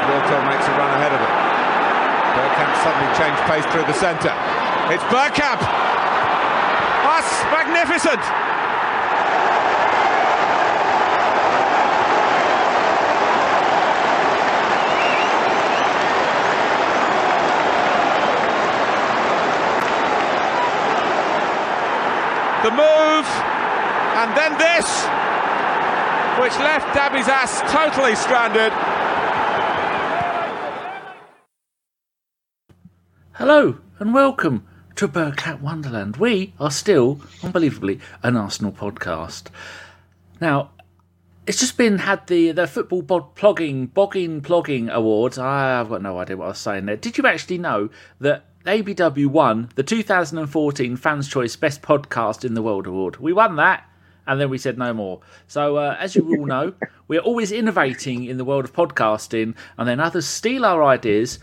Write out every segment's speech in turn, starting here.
Wiltord makes a run ahead of him. Bergkamp suddenly changed pace through the centre. It's Bergkamp! That's magnificent! The move, and then this, which left Dabizas totally stranded. Hello and welcome to Bergkamp Wonderland. We are still, unbelievably, an Arsenal podcast. Now, it's just been had the the football bod plogging bogging plogging awards. I've got no idea what I was saying there. Did you actually know that ABW won the 2014 Fans Choice Best Podcast in the World Award? We won that. And then we said no more. So, uh, as you all know, we're always innovating in the world of podcasting, and then others steal our ideas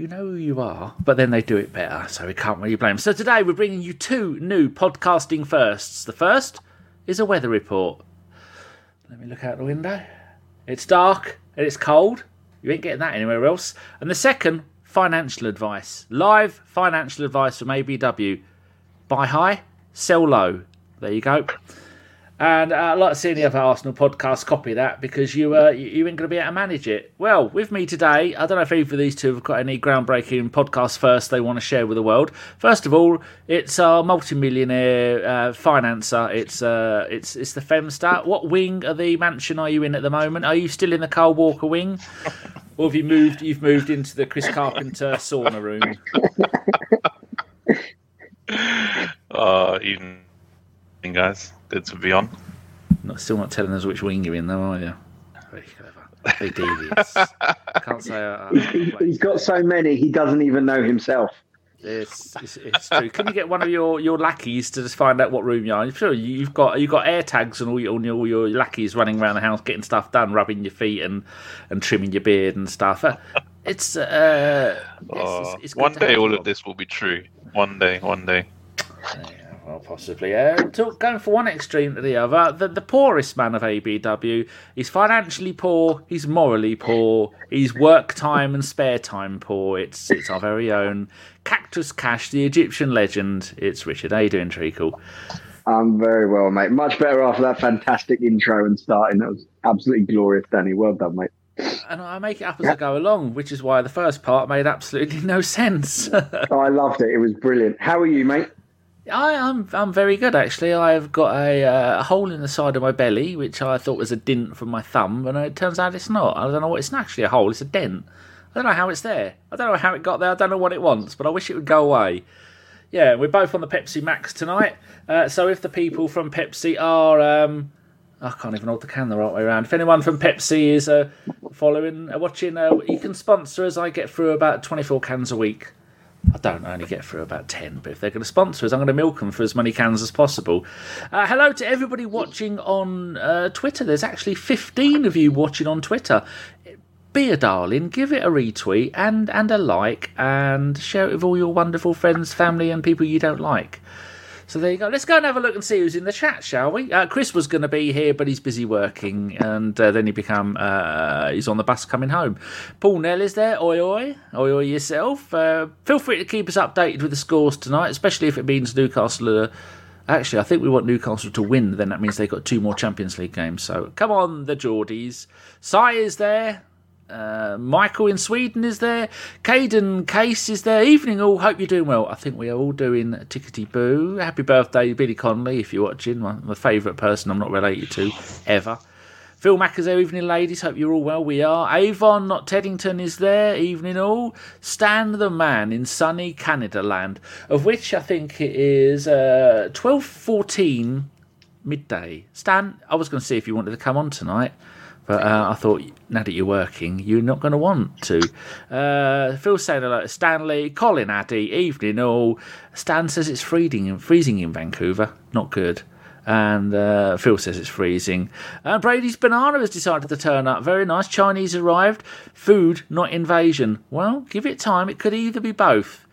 you know who you are, but then they do it better, so we can't really blame. So today we're bringing you two new podcasting firsts. The first is a weather report. Let me look out the window. It's dark and it's cold. You ain't getting that anywhere else. And the second, financial advice. Live financial advice from ABW. Buy high, sell low. There you go. And uh, like to see any other Arsenal podcasts copy that because you uh, you, ain't going to be able to manage it. Well, with me today, I don't know if either of these two have got any groundbreaking podcast first they want to share with the world. First of all, it's our multimillionaire uh, financer. It's uh, it's it's the Femstar. What wing of the mansion are you in at the moment? Are you still in the Carl Walker wing, or have you moved? You've moved into the Chris Carpenter sauna room. Uh, evening, guys. Good to be on. Not still not telling us which wing you're in, though, are you? Very clever. Very devious. Can't say. I, I He- He's got so many, he doesn't even know himself. It's, it's, it's true. Can you get one of your, your lackeys to just find out what room you're in? I'm sure you've got you've got air tags and all your, all your lackeys running around the house getting stuff done, rubbing your feet and, and trimming your beard and stuff. Uh, It's uh, yes, Uh, it's, it's one day, all you of this will be true. One day, one day. Yeah, well, possibly. Uh, talk, going from one extreme to the other, the, the poorest man of ABW. He's financially poor. He's morally poor. He's work time and spare time poor. It's it's our very own Cactus Cash, the Egyptian legend. It's Richard. How you doing, Treacle? I'm very well, mate. Much better after that fantastic intro and starting. That was absolutely glorious, Danny. Well done, mate. And I make it up as I go along, which is why the first part made absolutely no sense. Oh, I loved it. It was brilliant. How are you, mate? I, I'm I'm very good actually. I've got a, uh, hole in the side of my belly, which I thought was a dent from my thumb, and it turns out it's not. I don't know what. It's actually a hole. It's a dent. I don't know how it's there. I don't know how it got there. I don't know what it wants, but I wish it would go away. Yeah, we're both on the Pepsi Max tonight. Uh, so if the people from Pepsi are, um, I can't even hold the can the right way around. If anyone from Pepsi is uh, following, uh, watching, uh, you can sponsor us. I get through about 24 cans a week. I don't only get through about 10, but if they're going to sponsor us, I'm going to milk them for as many cans as possible. Uh, hello to everybody watching on uh, Twitter. There's actually 15 of you watching on Twitter. Be a darling, give it a retweet and, and a like, and share it with all your wonderful friends, family, and people you don't like. So there you go. Let's go and have a look and see who's in the chat, shall we? Uh, Chris was going to be here, but he's busy working, and uh, then he become uh, he's on the bus coming home. Paul Nell is there. Oi oi, oi oi yourself. Uh, feel free to keep us updated with the scores tonight, especially if it means Newcastle. Actually, I think we want Newcastle to win. Then that means they've got two more Champions League games. So come on, the Geordies. Sai is there. Uh, Michael in Sweden is there. Caden Case is there. Evening all. Hope you're doing well. I think we are all doing tickety boo. Happy birthday, Billy Connolly, if you're watching. My, my favourite person I'm not related to ever. Phil Mack is there. Evening, ladies. Hope you're all well. We are. Avon, not Teddington, is there. Evening all. Stan the man in sunny Canada land, of which I think it is uh, 12.14 midday. Stan, I was going to see if you wanted to come on tonight. But uh, I thought, now that you're working, you're not going to want to. Uh, Phil saying hello to Stanley, Colin Addy, evening all. Stan says it's freezing, freezing in Vancouver. Not good. And uh, Phil says it's freezing. Uh, Brady's banana has decided to turn up. Very nice. Chinese arrived. Food, not invasion. Well, give it time. It could either be both.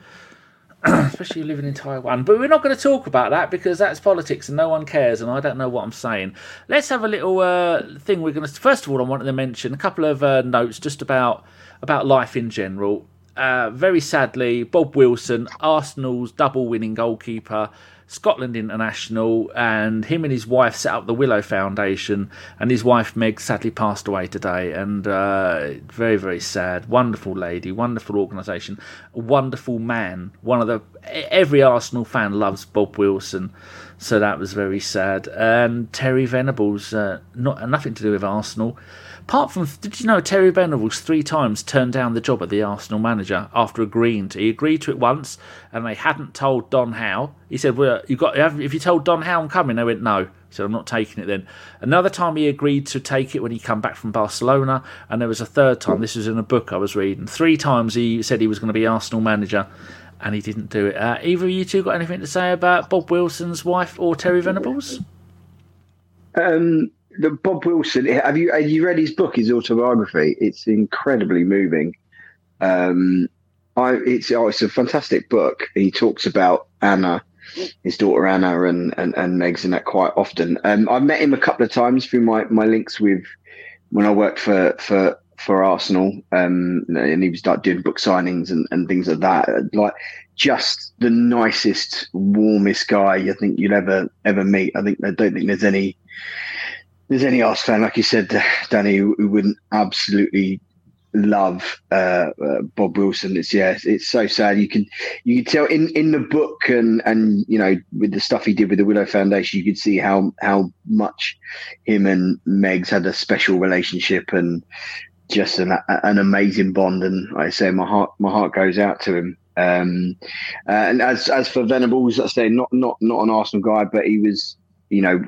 Especially living in Taiwan. But we're not going to talk about that because that's politics and no one cares, and I don't know what I'm saying. Let's have a little uh, thing. We're going to first of all, I wanted to mention a couple of uh, notes just about about life in general. Uh, very sadly, Bob Wilson, Arsenal's double winning goalkeeper, Scotland international, and him and his wife set up the Willow Foundation. And his wife Meg sadly passed away today, and uh, very very sad. Wonderful lady, wonderful organisation, wonderful man. One of the every Arsenal fan loves Bob Wilson, so that was very sad. And Terry Venables, uh, not nothing to do with Arsenal. Apart from, did you know Terry Venables three times turned down the job at the Arsenal manager after agreeing to? He agreed to it once, and they hadn't told Don Howe. He said, "Well, you got if you told Don Howe I'm coming." They went, "No." He said, "I'm not taking it." Then another time he agreed to take it when he come back from Barcelona, and there was a third time. This was in a book I was reading. Three times he said he was going to be Arsenal manager, and he didn't do it. Uh, either of you two got anything to say about Bob Wilson's wife or Terry Venables? Um, the Bob Wilson. Have you have you read his book, his autobiography? It's incredibly moving. Um, I it's oh, it's a fantastic book. He talks about Anna, his daughter Anna, and and, and Megs in that quite often. Um, I've met him a couple of times through my my links with when I worked for for for Arsenal, um, and he was like doing book signings and, and things like that. Like just the nicest, warmest guy you think you'd ever ever meet. I think I don't think there's any there's any Arsenal fan, like you said, Danny, who wouldn't absolutely love uh, uh, Bob Wilson. It's yeah, it's so sad. You can you can tell in, in the book and and you know with the stuff he did with the Willow Foundation, you could see how how much him and Megs had a special relationship and just an an amazing bond. And like I say my heart my heart goes out to him. Um, uh, and as as for Venables, I say not not not an Arsenal guy, but he was you know,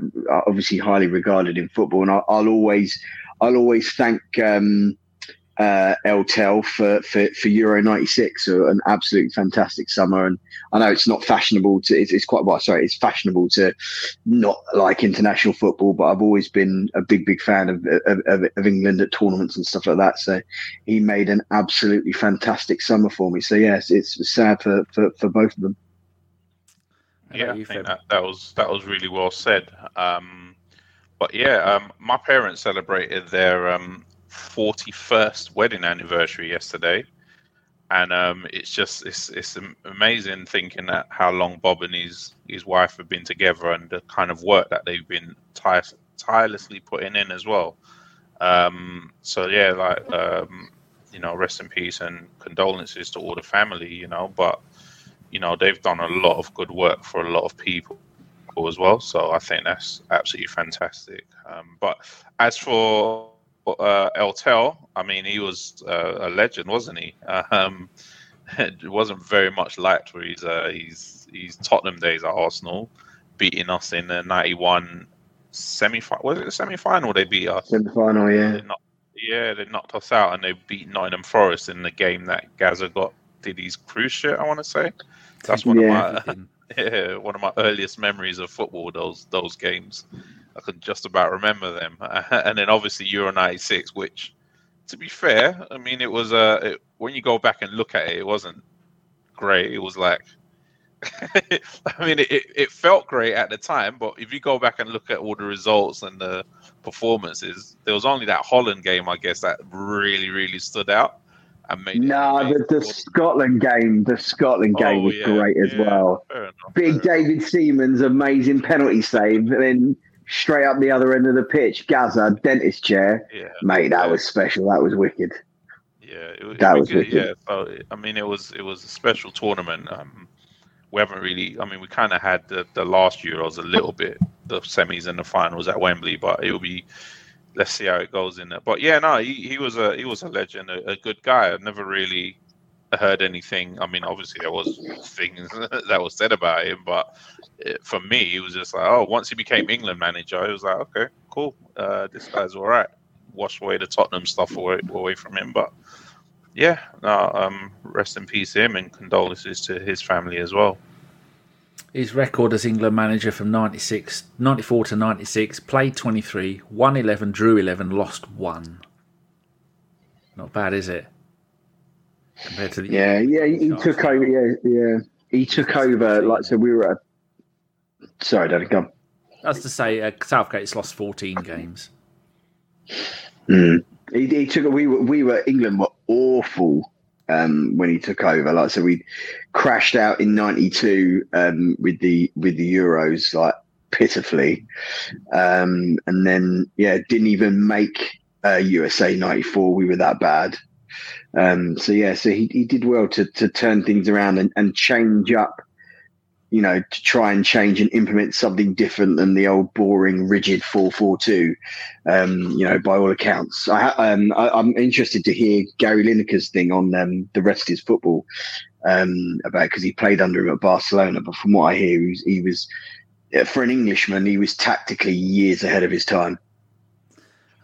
obviously highly regarded in football. And I'll, I'll always, I'll always thank um, uh, El Tel for, for, for Euro '96, an absolutely fantastic summer. And I know it's not fashionable to, it's, it's, quite well, sorry, it's fashionable to not like international football, but I've always been a big, big fan of, of, of England at tournaments and stuff like that. So he made an absolutely fantastic summer for me. So yes, it's sad for, for, for both of them. Yeah, I think that, that was that was really well said. Um, but yeah, um, my parents celebrated their um, 41st wedding anniversary yesterday, and um, it's just it's it's amazing thinking that how long Bob and his his wife have been together and the kind of work that they've been tire, tirelessly putting in as well. Um, so yeah, like um, you know, rest in peace and condolences to all the family. You know, but you know they've done a lot of good work for a lot of people as well. So I think that's absolutely fantastic. Um, but as for uh, El Tel, I mean, he was uh, a legend, wasn't he? Um, it wasn't very much liked for his uh, his his Tottenham days at Arsenal, beating us in the '91 semi final. Was it the semi final? They beat us. Semi final, yeah. They knocked, yeah, they knocked us out, and they beat Nottingham Forest in the game that Gazza got did his cruciate. I want to say. That's one yeah. of my yeah, one of my earliest memories of football. Those those games, I can just about remember them. and then obviously Euro '96, which, to be fair, I mean it was uh, it, when you go back and look at it, it wasn't great. It was like. I mean, it, it felt great at the time, but if you go back and look at all the results and the performances, there was only that Holland game, I guess, that really, really stood out and made no, the, the Scotland game, the Scotland oh, game was yeah, great as yeah, well. Enough, Big David Seaman's amazing penalty save, and then straight up the other end of the pitch, Gazza dentist chair, yeah, mate. That was special. That was wicked. Yeah, it, that it was, was wicked. Yeah, so I mean, it was it was a special tournament. Um, we haven't really. I mean, we kind of had the, the last Euros a little bit, the semis and the finals at Wembley, but it will be let's see how it goes in there. But yeah, no, he, he was a he was a legend, a, a good guy. I've never really heard anything. I mean, obviously there was things that was said about him, but it, for me, he was just like, oh, once he became England manager, it was like, okay, cool, uh, this guy's all right. Wash away the Tottenham stuff away, away from him, but yeah, no, um, rest in peace him and condolences to his family as well. His record as England manager from 96, 94 to 96, played 23, won 11, drew 11, lost 1. Not bad, is it? Compared to the Yeah, yeah, he took over, yeah, yeah. he took over. Like so, we were. At, sorry, Danny, come. That's to say, uh, Southgate's lost 14 games. Mm. He, he, took. We were. We were. England were awful um, when he took over. Like so, we crashed out in '92 um, with the with the Euros, like pitifully, um, and then yeah, didn't even make uh, USA '94. We were that bad. Um, so yeah, so he, he did well to to turn things around and, and change up you know, to try and change and implement something different than the old boring, rigid 442. Um, you know, by all accounts, I, um, am interested to hear Gary Lineker's thing on um, the rest of his football um, about because he played under him at Barcelona. But from what I hear, he was, he was for an Englishman, he was tactically years ahead of his time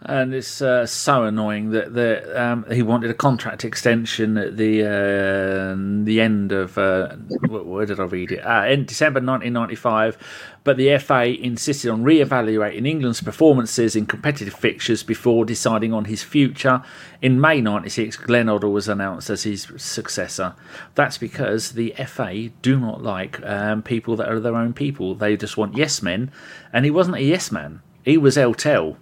and it's uh, so annoying that um, he wanted a contract extension at the uh, the end of uh, where did I read it? In December 1995, but the FA insisted on re-evaluating England's performances in competitive fixtures before deciding on his future. In May 96, Glenn Hoddle was announced as his successor. That's because the FA do not like um, people that are their own people. They just want yes men, and he wasn't a yes man. He was El Tel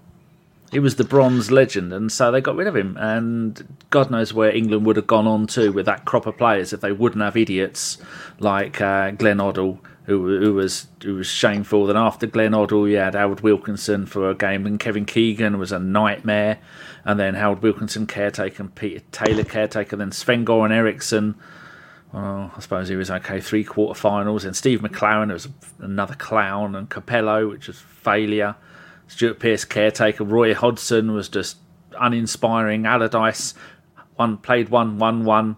he was the bronze legend, and so they got rid of him. And God knows where England would have gone on to with that crop of players if they wouldn't have idiots like uh, Glenn Hoddle, who, who was who was shameful. Then after Glenn Hoddle, you had Howard Wilkinson for a game, and Kevin Keegan was a nightmare. And then Howard Wilkinson caretaker, and Peter Taylor caretaker, then Sven Goran Eriksson. Well, I suppose he was okay. Three quarter finals, and Steve McClaren was another clown, and Capello, which was failure. Stuart Pearce caretaker. Roy Hodgson was just uninspiring. Allardyce one played one one one.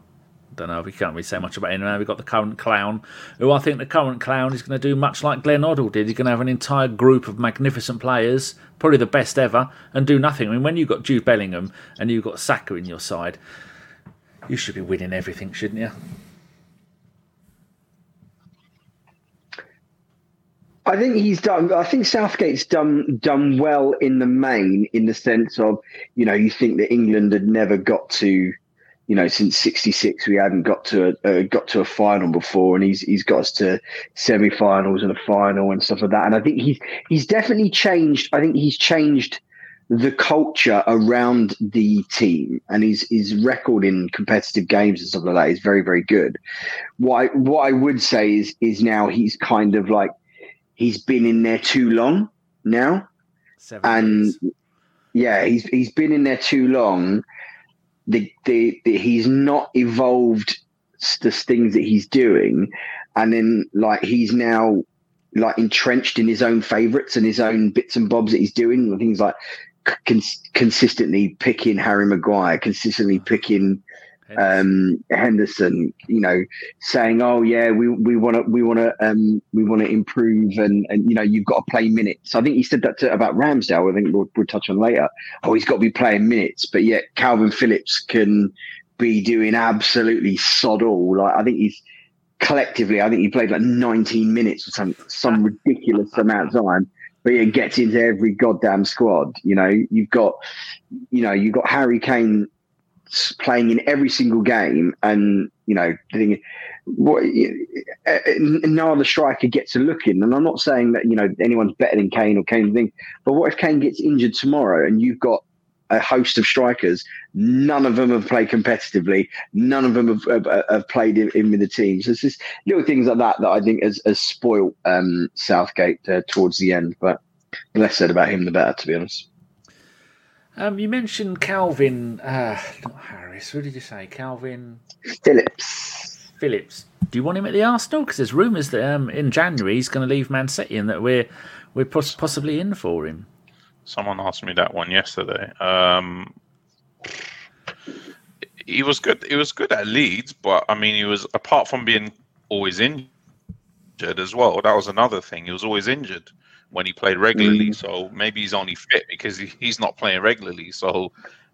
Don't know. We can't really say much about him. We've got the current clown, who I think the current clown is going to do much like Glenn Hoddle did. He's going to have an entire group of magnificent players, probably the best ever, and do nothing. I mean, when you've got Jude Bellingham and you've got Saka in your side, you should be winning everything, shouldn't you? I think he's done. I think Southgate's done done well in the main, in the sense of you know you think that England had never got to, you know, since '66 we hadn't got to a, uh, got to a final before, and he's he's got us to semi-finals and a final and stuff like that. And I think he's he's definitely changed. I think he's changed the culture around the team and his his record in competitive games and stuff like that is very very good. What I, what I would say is is now he's kind of like he's been in there too long now, Seven and years. yeah, he's he's been in there too long. The, the, the he's not evolved the things that he's doing, and then like he's now like entrenched in his own favorites and his own bits and bobs that he's doing. and Things like cons- consistently picking Harry Maguire, consistently picking um, Henderson, you know, saying, "Oh yeah, we we want to we want to um, we want to improve, and and you know, you've got to play minutes." I think he said that to, about Ramsdale. I think we'll, we'll touch on later. Oh, he's got to be playing minutes, but yet Kalvin Phillips can be doing absolutely sod all. Like I think he's collectively, I think he played like 19 minutes or some some ridiculous amount of time. But he gets into every goddamn squad. You know, you've got, you know, you've got Harry Kane playing in every single game, and you know, the what no other striker gets a look in. And I'm not saying that you know anyone's better than Kane or Kane thing, but what if Kane gets injured tomorrow and you've got a host of strikers. None of them have played competitively. None of them have, have, have played in, in, with the team. So it's just little things like that that I think has, has spoiled um, Southgate uh, towards the end. But the less said about him, the better, to be honest. Um, you mentioned Calvin, uh, not Harris. What did you say, Kalvin Phillips? Phillips. Do you want him at the Arsenal? Because there's rumours that um, in January he's going to leave Man City and that we're we're possibly in for him. Someone asked me that one yesterday. Um, he was good. He was good at Leeds, but I mean, he was apart from being always injured as well. That was another thing. He was always injured when he played regularly. Mm. So maybe he's only fit because he, he's not playing regularly. So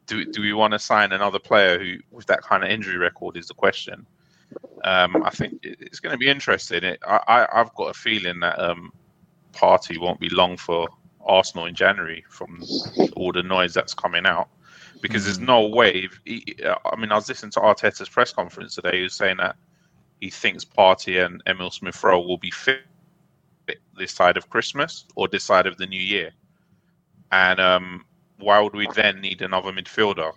do do we want to sign another player who with that kind of injury record is the question. Um, I think it's going to be interesting. It, I, I have got a feeling that um, Partey won't be long for Arsenal in January from all the noise that's coming out. Because mm there's no way. He, I mean, I was listening to Arteta's press conference today. He was saying that he thinks Partey and Emile Smith Rowe will be fit this side of Christmas or this side of the new year. And um, why would we then need another midfielder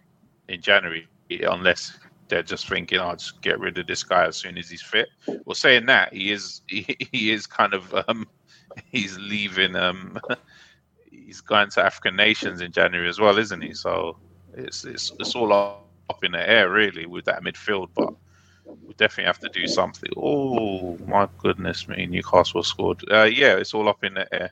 in January unless they're just thinking, "I'll oh, just get rid of this guy as soon as he's fit." Well, saying that, he is he, he is kind of um, he's leaving. Um, he's going to African nations in January as well, isn't he? So it's it's it's all up in the air really with that midfield, but we definitely have to do something. Oh my goodness me, Newcastle scored. Uh, yeah, it's all up in the air.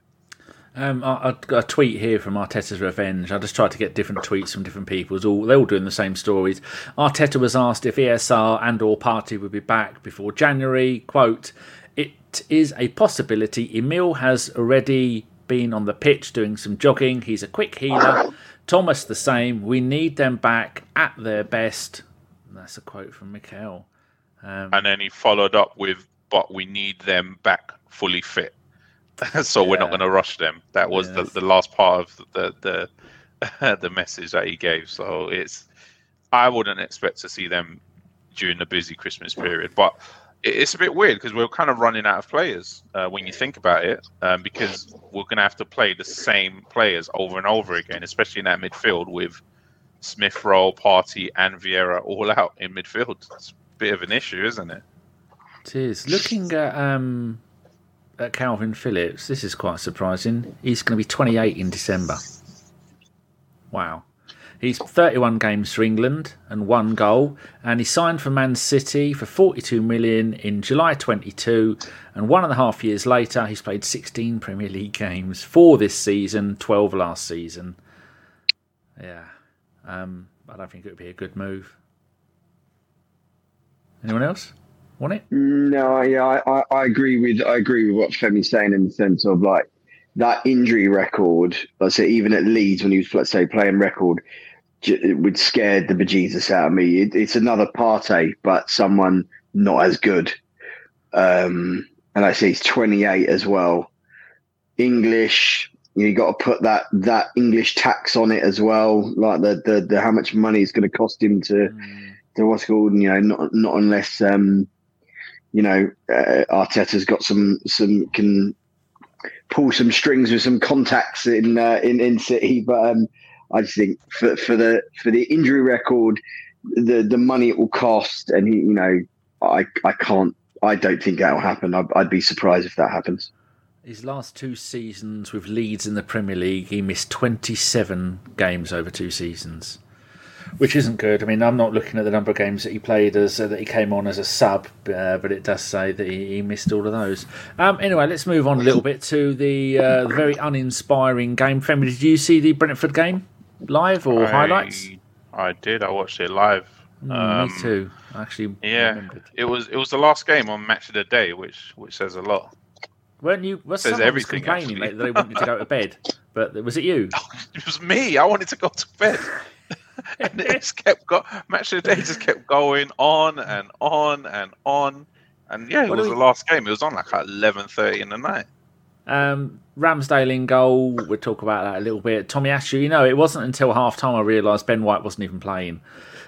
Um, I, I, got a tweet here from Arteta's Revenge. I just tried to get different tweets from different people. All they're all doing the same stories. Arteta was asked if ESR and or Partey would be back before January. Quote: It is a possibility. Emile has already been on the pitch doing some jogging. He's a quick healer. Thomas the same. We need them back at their best. That's a quote from Mikel. Um, and then he followed up with, "But we need them back fully fit." so yeah. we're not going to rush them. That was the, the last part of the the the message that he gave. So it's I wouldn't expect to see them during the busy Christmas period, but it's a bit weird because we're kind of running out of players uh, when you think about it, um, because we're going to have to play the same players over and over again, especially in that midfield with Smith Rowe, Partey, and Vieira all out in midfield. It's bit of an issue, isn't it? It is. Looking at um, at Kalvin Phillips, this is quite surprising. He's going to be 28 in December. Wow. He's 31 games for England and one goal, and he signed for Man City for 42 million in July 22. And one and a half years later, he's played 16 Premier League games for this season, 12 last season. Yeah, um, I don't think it would be a good move. Anyone else want it? No, yeah, I, I, agree with I agree with what Femi's saying in the sense of like that injury record. Let's say even at Leeds when he was let's say playing record, it would scare the bejesus out of me. It, it's another Partey, but someone not as good. Um, and I say he's 28 as well. English, you, got to put that that English tax on it as well, like the the, the how much money it's going to cost him to mm. To what's called. You know, not not unless um, you know uh, Arteta's got some some can pull some strings with some contacts in uh, in in City, but um, I just think for for the for the injury record, the the money it will cost, and he, you know, I I can't. I don't think that will happen. I'd, I'd be surprised if that happens. His last two seasons with Leeds in the Premier League, he missed 27 games over two seasons, which isn't good. I mean, I'm not looking at the number of games that he played as uh, that he came on as a sub, uh, but it does say that he, he missed all of those. Um, anyway, let's move on a little bit to the, uh, the very uninspiring game. Femi, did you see the Brentford game? live or I, highlights? I did. I watched it live. Mm, um, me too. Actually, yeah, remembered. it was it was the last game on Match of the Day, which which says a lot. Weren't you? Was says everything. complaining that they wanted to go to bed, but was it you? it was me. I wanted to go to bed. and it just kept go- match of the day just kept going on and on and on and yeah it what was we... the last game it was on like at 11.30 in the night um, Ramsdale in goal. We'll talk about that a little bit. Tomiyasu, you know, it wasn't until half time I realised Ben White wasn't even playing.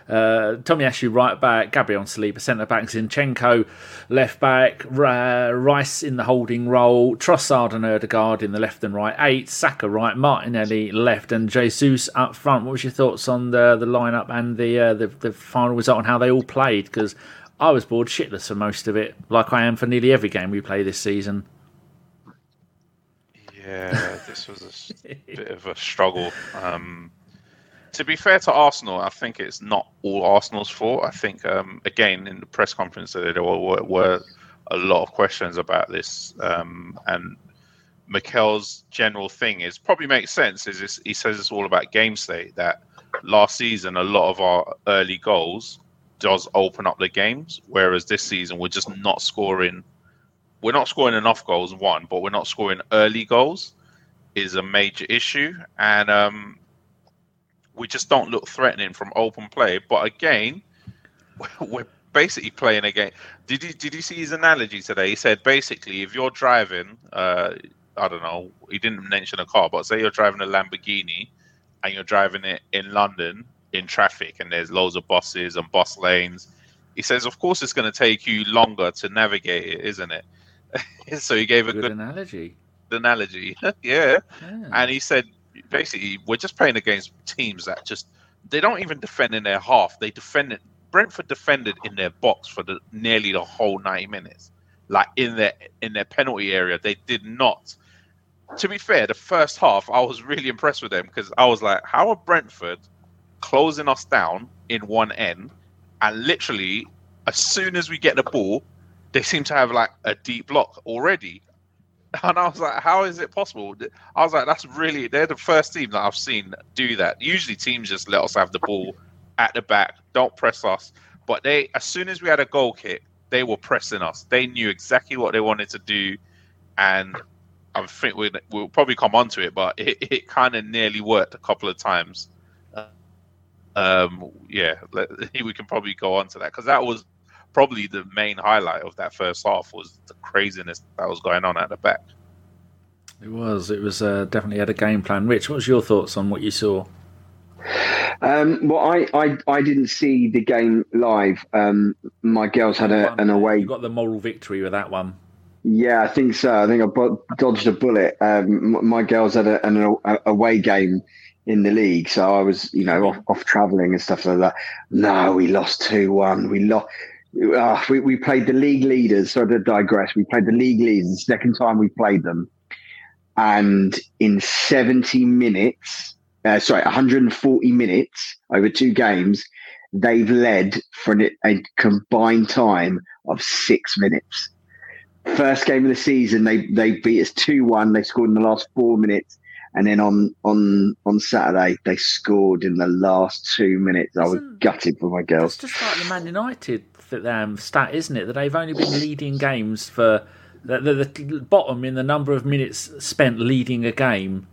Uh, Tomiyasu right back, Gabriel Saliba centre back, Zinchenko left back, Rice in the holding role, Trossard and Odegaard in the left and right eight, Saka right, Martinelli left, and Jesus up front. What was your thoughts on the the lineup and the uh, the, the final result and how they all played? Because I was bored shitless for most of it, like I am for nearly every game we play this season. Yeah, this was a bit of a struggle. Um, to be fair to Arsenal, I think it's not all Arsenal's fault. I think, um, again, in the press conference today, there were, were a lot of questions about this. Um, and Mikel's general thing is probably makes sense. Is he says it's all about game state. That last season, a lot of our early goals does open up the games, whereas this season we're just not scoring we're not scoring enough goals, one, but we're not scoring early goals is a major issue. And um, we just don't look threatening from open play. But again, we're basically playing again. Did you did you see his analogy today? He said basically, if you're driving, uh, I don't know, he didn't mention a car, but say you're driving a Lamborghini and you're driving it in London in traffic, and there's loads of buses and bus lanes, He says, "Of course, it's going to take you longer to navigate it, isn't it?" so he gave a good, good analogy. Analogy, yeah. yeah. And he said, basically, we're just playing against teams that just they don't even defend in their half. They defended. Brentford defended in their box for the nearly the whole ninety minutes, like in their in their penalty area. They did not. To be fair, the first half I was really impressed with them because I was like, how are Brentford closing us down in one end, and literally as soon as we get the ball, they seem to have like a deep block already. And I was like, how is it possible? I was like, that's really, they're the first team that I've seen do that. Usually teams just let us have the ball at the back, don't press us. But they, as soon as we had a goal kick, they were pressing us. They knew exactly what they wanted to do. And I think we'll, we'll probably come onto it, but it, it kind of nearly worked a couple of times. Um, yeah, we can probably go on to that because that was probably the main highlight of that first half was the craziness that was going on at the back. It was. It was uh, definitely had a game plan. Rich, what's your thoughts on what you saw? Um, well, I, I I didn't see the game live. Um, my girls had a, an away. You got the moral victory with that one. Yeah, I think so. I think I dodged a bullet. Um, my girls had a, an away game in the league, so I was, you know, off, off travelling and stuff like that. No, we lost two one. We lost. Uh, we, we played the league leaders. So to digress, we played the league leaders the second time we played them, and in seventy minutes, uh, sorry, 140 minutes over two games, they've led for a combined time of six minutes. First game of the season, they they beat us two one. They scored in the last four minutes, and then on on on Saturday they scored in the last two minutes. I was gutted for my girls. It's just like the Man United um, stat, isn't it? That they've only been leading games for the, the, the bottom in the number of minutes spent leading a game.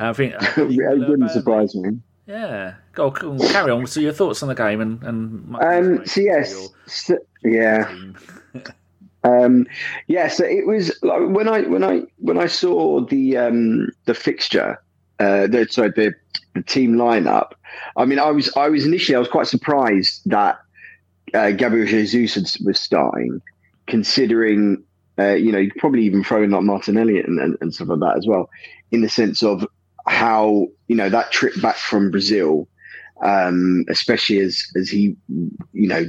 I think it wouldn't surprise me. Yeah, go on, carry on. So your thoughts on the game and and um, so yes, so, yeah. Um, yeah, so it was like when I when I when I saw the um, the fixture, uh, the sorry the, the team lineup. I mean, I was I was initially I was quite surprised that uh, Gabriel Jesus was starting, considering uh, you know probably even throwing like Martinelli and, and, and stuff like that as well, in the sense of how you know that trip back from Brazil, um, especially as as he you know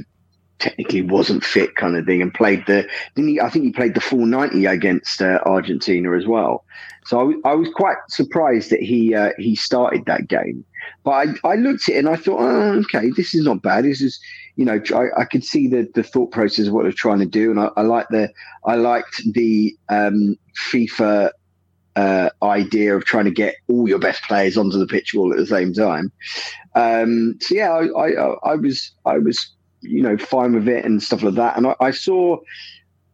technically wasn't fit kind of thing and played the didn't he I think he played the full 90 against uh, Argentina as well. So I, w- I was quite surprised that he uh, he started that game. But I, I looked at it and I thought oh, okay this is not bad. This is you know I, I could see the the thought process of what they're trying to do and I, I like the I liked the um, FIFA uh, idea of trying to get all your best players onto the pitch all at the same time. Um, so yeah, I, I, I, was I was you know fine with it and stuff like that. And I, I, saw,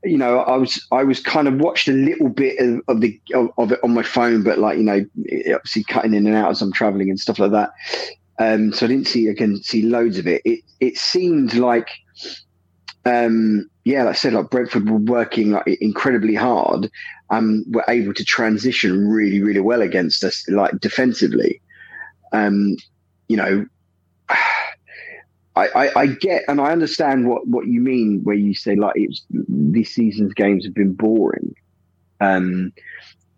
you know, I was I was kind of watched a little bit of, of the of, of, it on my phone, but like you know, obviously cutting in and out as I'm traveling and stuff like that. Um, so I didn't see again see loads of it. It it seemed like. Um, yeah, like I said, like Brentford were working like incredibly hard and were able to transition really, really well against us, like defensively. Um, you know, I, I, I, get and I understand what, what you mean where you say like it's this season's games have been boring. Um,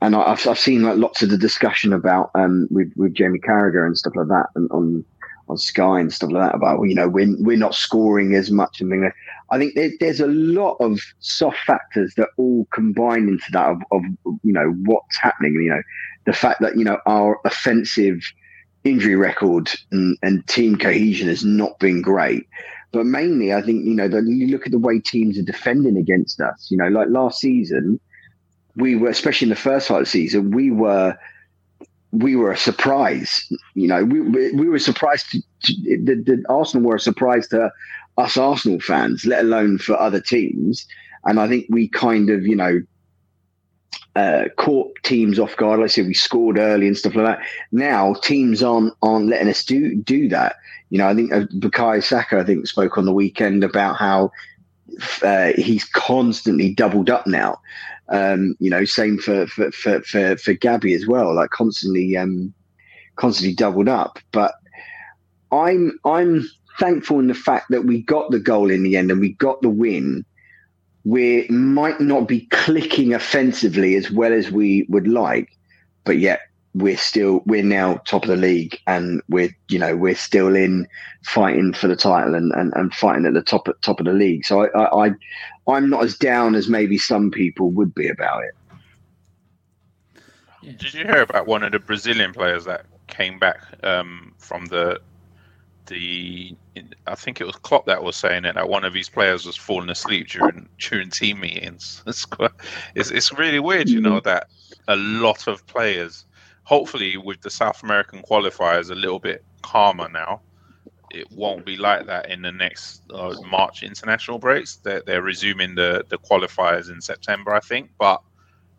and I, have I've seen like lots of the discussion about um with, with Jamie Carragher and stuff like that and on on Sky and stuff like that about well, you know we're we're not scoring as much and things. I think there, there's a lot of soft factors that all combine into that of, of you know what's happening. You know the fact that you know our offensive injury record and, and team cohesion has not been great. But mainly, I think you know that you look at the way teams are defending against us. You know, like last season, we were especially in the first part of the season, we were we were a surprise. You know, we we were surprised. To, to, the, the Arsenal were a surprise to us Arsenal fans, let alone for other teams. And I think we kind of, you know, uh, caught teams off guard. Like I said, we scored early and stuff like that. Now teams aren't aren't letting us do do that. You know, I think uh, Bukayo Saka, I think, spoke on the weekend about how uh, he's constantly doubled up now. Um, you know, same for for for for, for Gabby as well, like constantly um, constantly doubled up. But I'm I'm thankful in the fact that we got the goal in the end and we got the win. We might not be clicking offensively as well as we would like, but yet we're still we're now top of the league and we're you know we're still in fighting for the title and, and, and fighting at the top top of the league. So I, I, I I'm not as down as maybe some people would be about it. Did you hear about one of the Brazilian players that came back um, from the the? I think it was Klopp that was saying it that one of his players was falling asleep during during team meetings. It's quite, it's, it's really weird, you know, that a lot of players. Hopefully, with the South American qualifiers a little bit calmer now, it won't be like that in the next uh, March international breaks. They're, they're resuming the the qualifiers in September, I think, but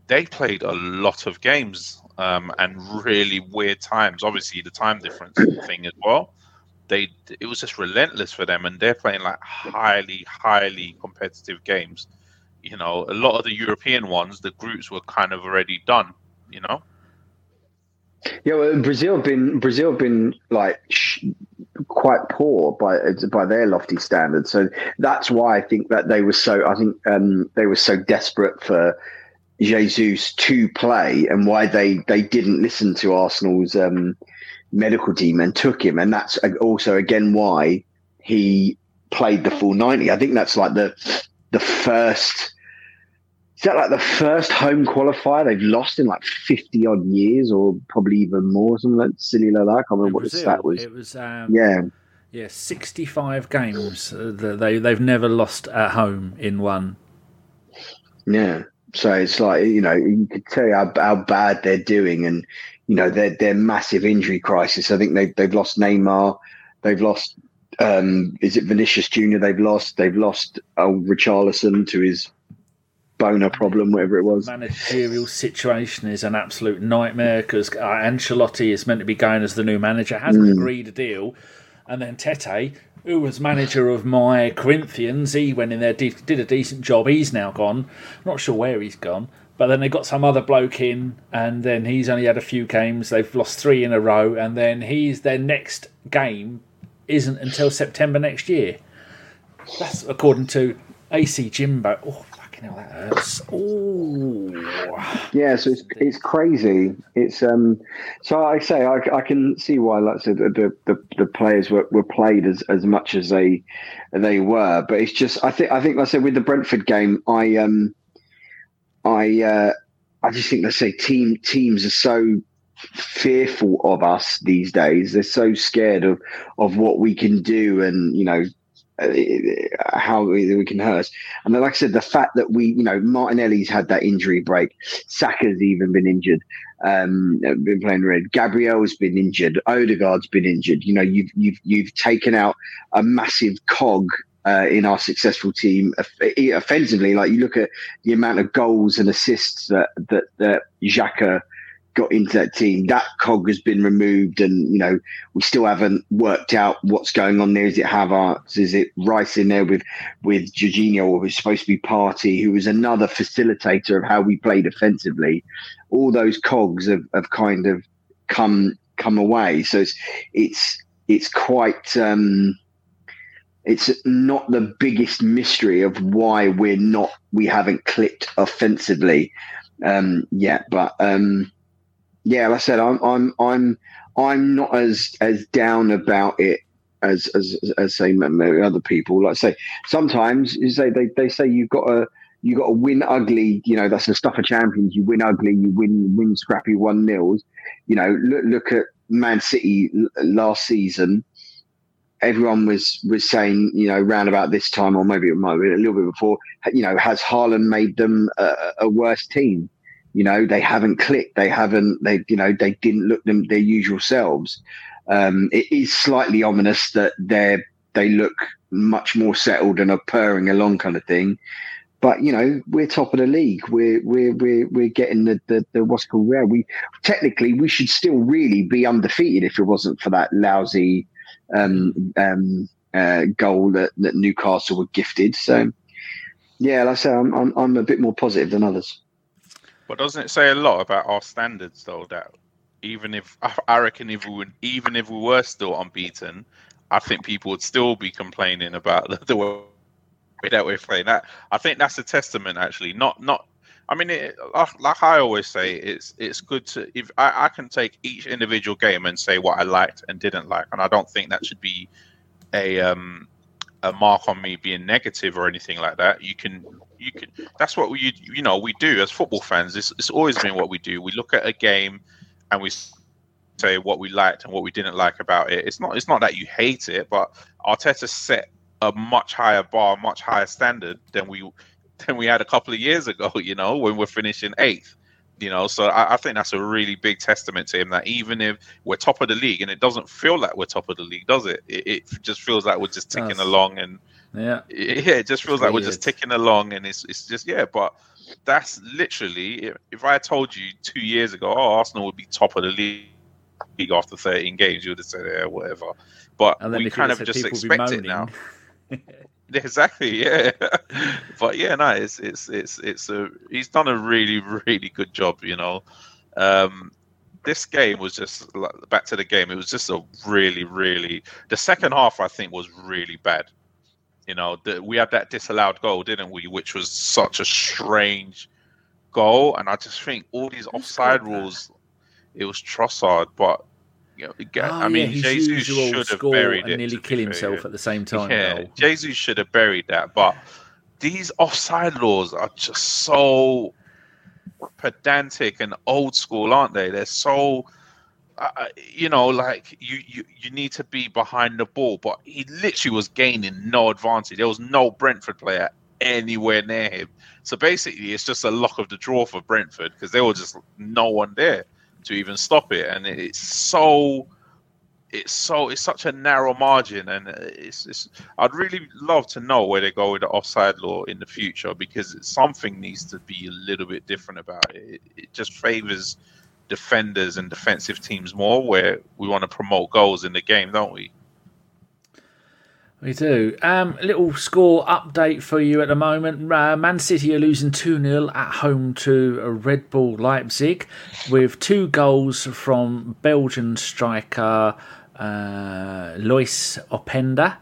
they played a lot of games um, and really weird times. Obviously, the time difference thing as well. They it was just relentless for them, and they're playing like highly, highly competitive games. You know, a lot of the European ones, the groups were kind of already done. You know. Yeah, well, Brazil been Brazil been like sh- quite poor by by their lofty standards. So that's why I think that they were so. I think um, they were so desperate for Jesus to play and why they they didn't listen to Arsenal's um, medical team and took him, and that's also again why he played the full ninety. I think that's like the the first. Is that like the first home qualifier they've lost in like fifty odd years, or probably even more, something like silly like that? I can't remember what the stat was. It was um, yeah, yeah, sixty-five games. Uh, they they've never lost at home in one. Yeah, so it's like you know you could tell how, how bad they're doing, and you know their their massive injury crisis. I think they've they've lost Neymar, they've lost um, is it Vinicius Junior? They've lost they've lost uh, Richarlison to his boner problem, whatever it was. Managerial situation is an absolute nightmare because uh, Ancelotti is meant to be going as the new manager, hasn't mm. agreed a deal, and then Tite who was manager of my Corinthians. He went in there, did, did a decent job. He's now gone. Not sure where he's gone. But then they got some other bloke in, and then he's only had a few games. They've lost three in a row, and then he's their next game isn't until September next year. That's according to AC Jimbo. Oh, hell, that hurts. Oh, yeah. So it's it's crazy. It's um. So I say I, I can see why, like said, the the, the players were, were played as, as much as they they were, but it's just I think I think like I said with the Brentford game, I um, I uh, I just think let's say team teams are so fearful of us these days. They're so scared of of what we can do, and you know how we can hurt. us. And like I said, the fact that we, you know, Martinelli's had that injury break, Saka's even been injured, um, been playing red. Gabriel's been injured. Odegaard's been injured. You know, you've you've you've taken out a massive cog uh, in our successful team offensively. Like you look at the amount of goals and assists that that that Xhaka got into that team. That cog has been removed, and you know we still haven't worked out what's going on there. Is it Havertz? Is it Rice in there with with Jorginho, or was supposed to be Partey, who was another facilitator of how we played offensively? All those cogs have, have kind of come come away. So it's it's it's quite. Um, it's not the biggest mystery of why we're not we haven't clicked offensively um, yet, but um, yeah, like I said, I'm I'm I'm I'm not as as down about it as as as say other people. Like I say, sometimes you say they, they say you've got to you got to win ugly. You know that's the stuff of champions. You win ugly. You win win scrappy one nils. You know look look at Man City last season. Everyone was was saying you know round about this time or maybe it might be a little bit before. You know has Haaland made them a, a worse team? You know, they haven't clicked. They haven't. They you know they didn't look them their usual selves. Um, it is slightly ominous that they're they look much more settled and are purring along kind of thing. But you know, we're top of the league. We're we're we're we're getting the the, the what's called rare. We technically we should still really be undefeated if it wasn't for that lousy um, um, uh, goal that, that Newcastle were gifted. So yeah, like I say, I'm, I'm I'm a bit more positive than others. But doesn't it say a lot about our standards though? That even if I reckon if we would, even if we were still unbeaten, I think people would still be complaining about the, the way that we're playing. That I think that's a testament, actually. Not not. I mean, it, like I always say, it's it's good to if I, I can take each individual game and say what I liked and didn't like, and I don't think that should be a um a mark on me being negative or anything like that. You can you can that's what we you know we do as football fans. It's it's always been what we do. We look at a game and we say what we liked and what we didn't like about it. It's not it's not that you hate it, but Arteta set a much higher bar, much higher standard than we than we had a couple of years ago. You know, when we're finishing eighth. You know, so I, I think that's a really big testament to him that even if we're top of the league and it doesn't feel like we're top of the league, does it? It, it just feels like we're just ticking that's, along and yeah, yeah, it just feels like we're just ticking along and it's it's just yeah, but that's literally if I told you two years ago, oh, Arsenal would be top of the league after 13 games, you would have said, yeah, whatever. But we kind of just expect it now. exactly, yeah. but yeah, no, it's it's it's it's a he's done a really really good job, you know. Um, this game was just back to the game. It was just a really really the second half I think was really bad. You know, the, we had that disallowed goal, didn't we? Which was such a strange goal, and I just think all these offside rules it was Trossard, but you know, oh, I mean, yeah, Jesus should have buried and it. Nearly kill himself at the same time. Yeah, Jesus should have buried that. But these offside laws are just so pedantic and old school, aren't they? They're so, you know, like you, you you need to be behind the ball, but he literally was gaining no advantage. There was no Brentford player anywhere near him. So basically, it's just a lock of the draw for Brentford because there was just no one there to even stop it, and it's so it's so it's such a narrow margin, and it's, it's I'd really love to know where they go with the offside law in the future because something needs to be a little bit different about it. It, it just favors defenders and defensive teams more, where we want to promote goals in the game, don't we? We do. Um, little score update for you at the moment. Uh, Man City are losing 2 0 at home to Red Bull Leipzig with two goals from Belgian striker uh, Lois Openda.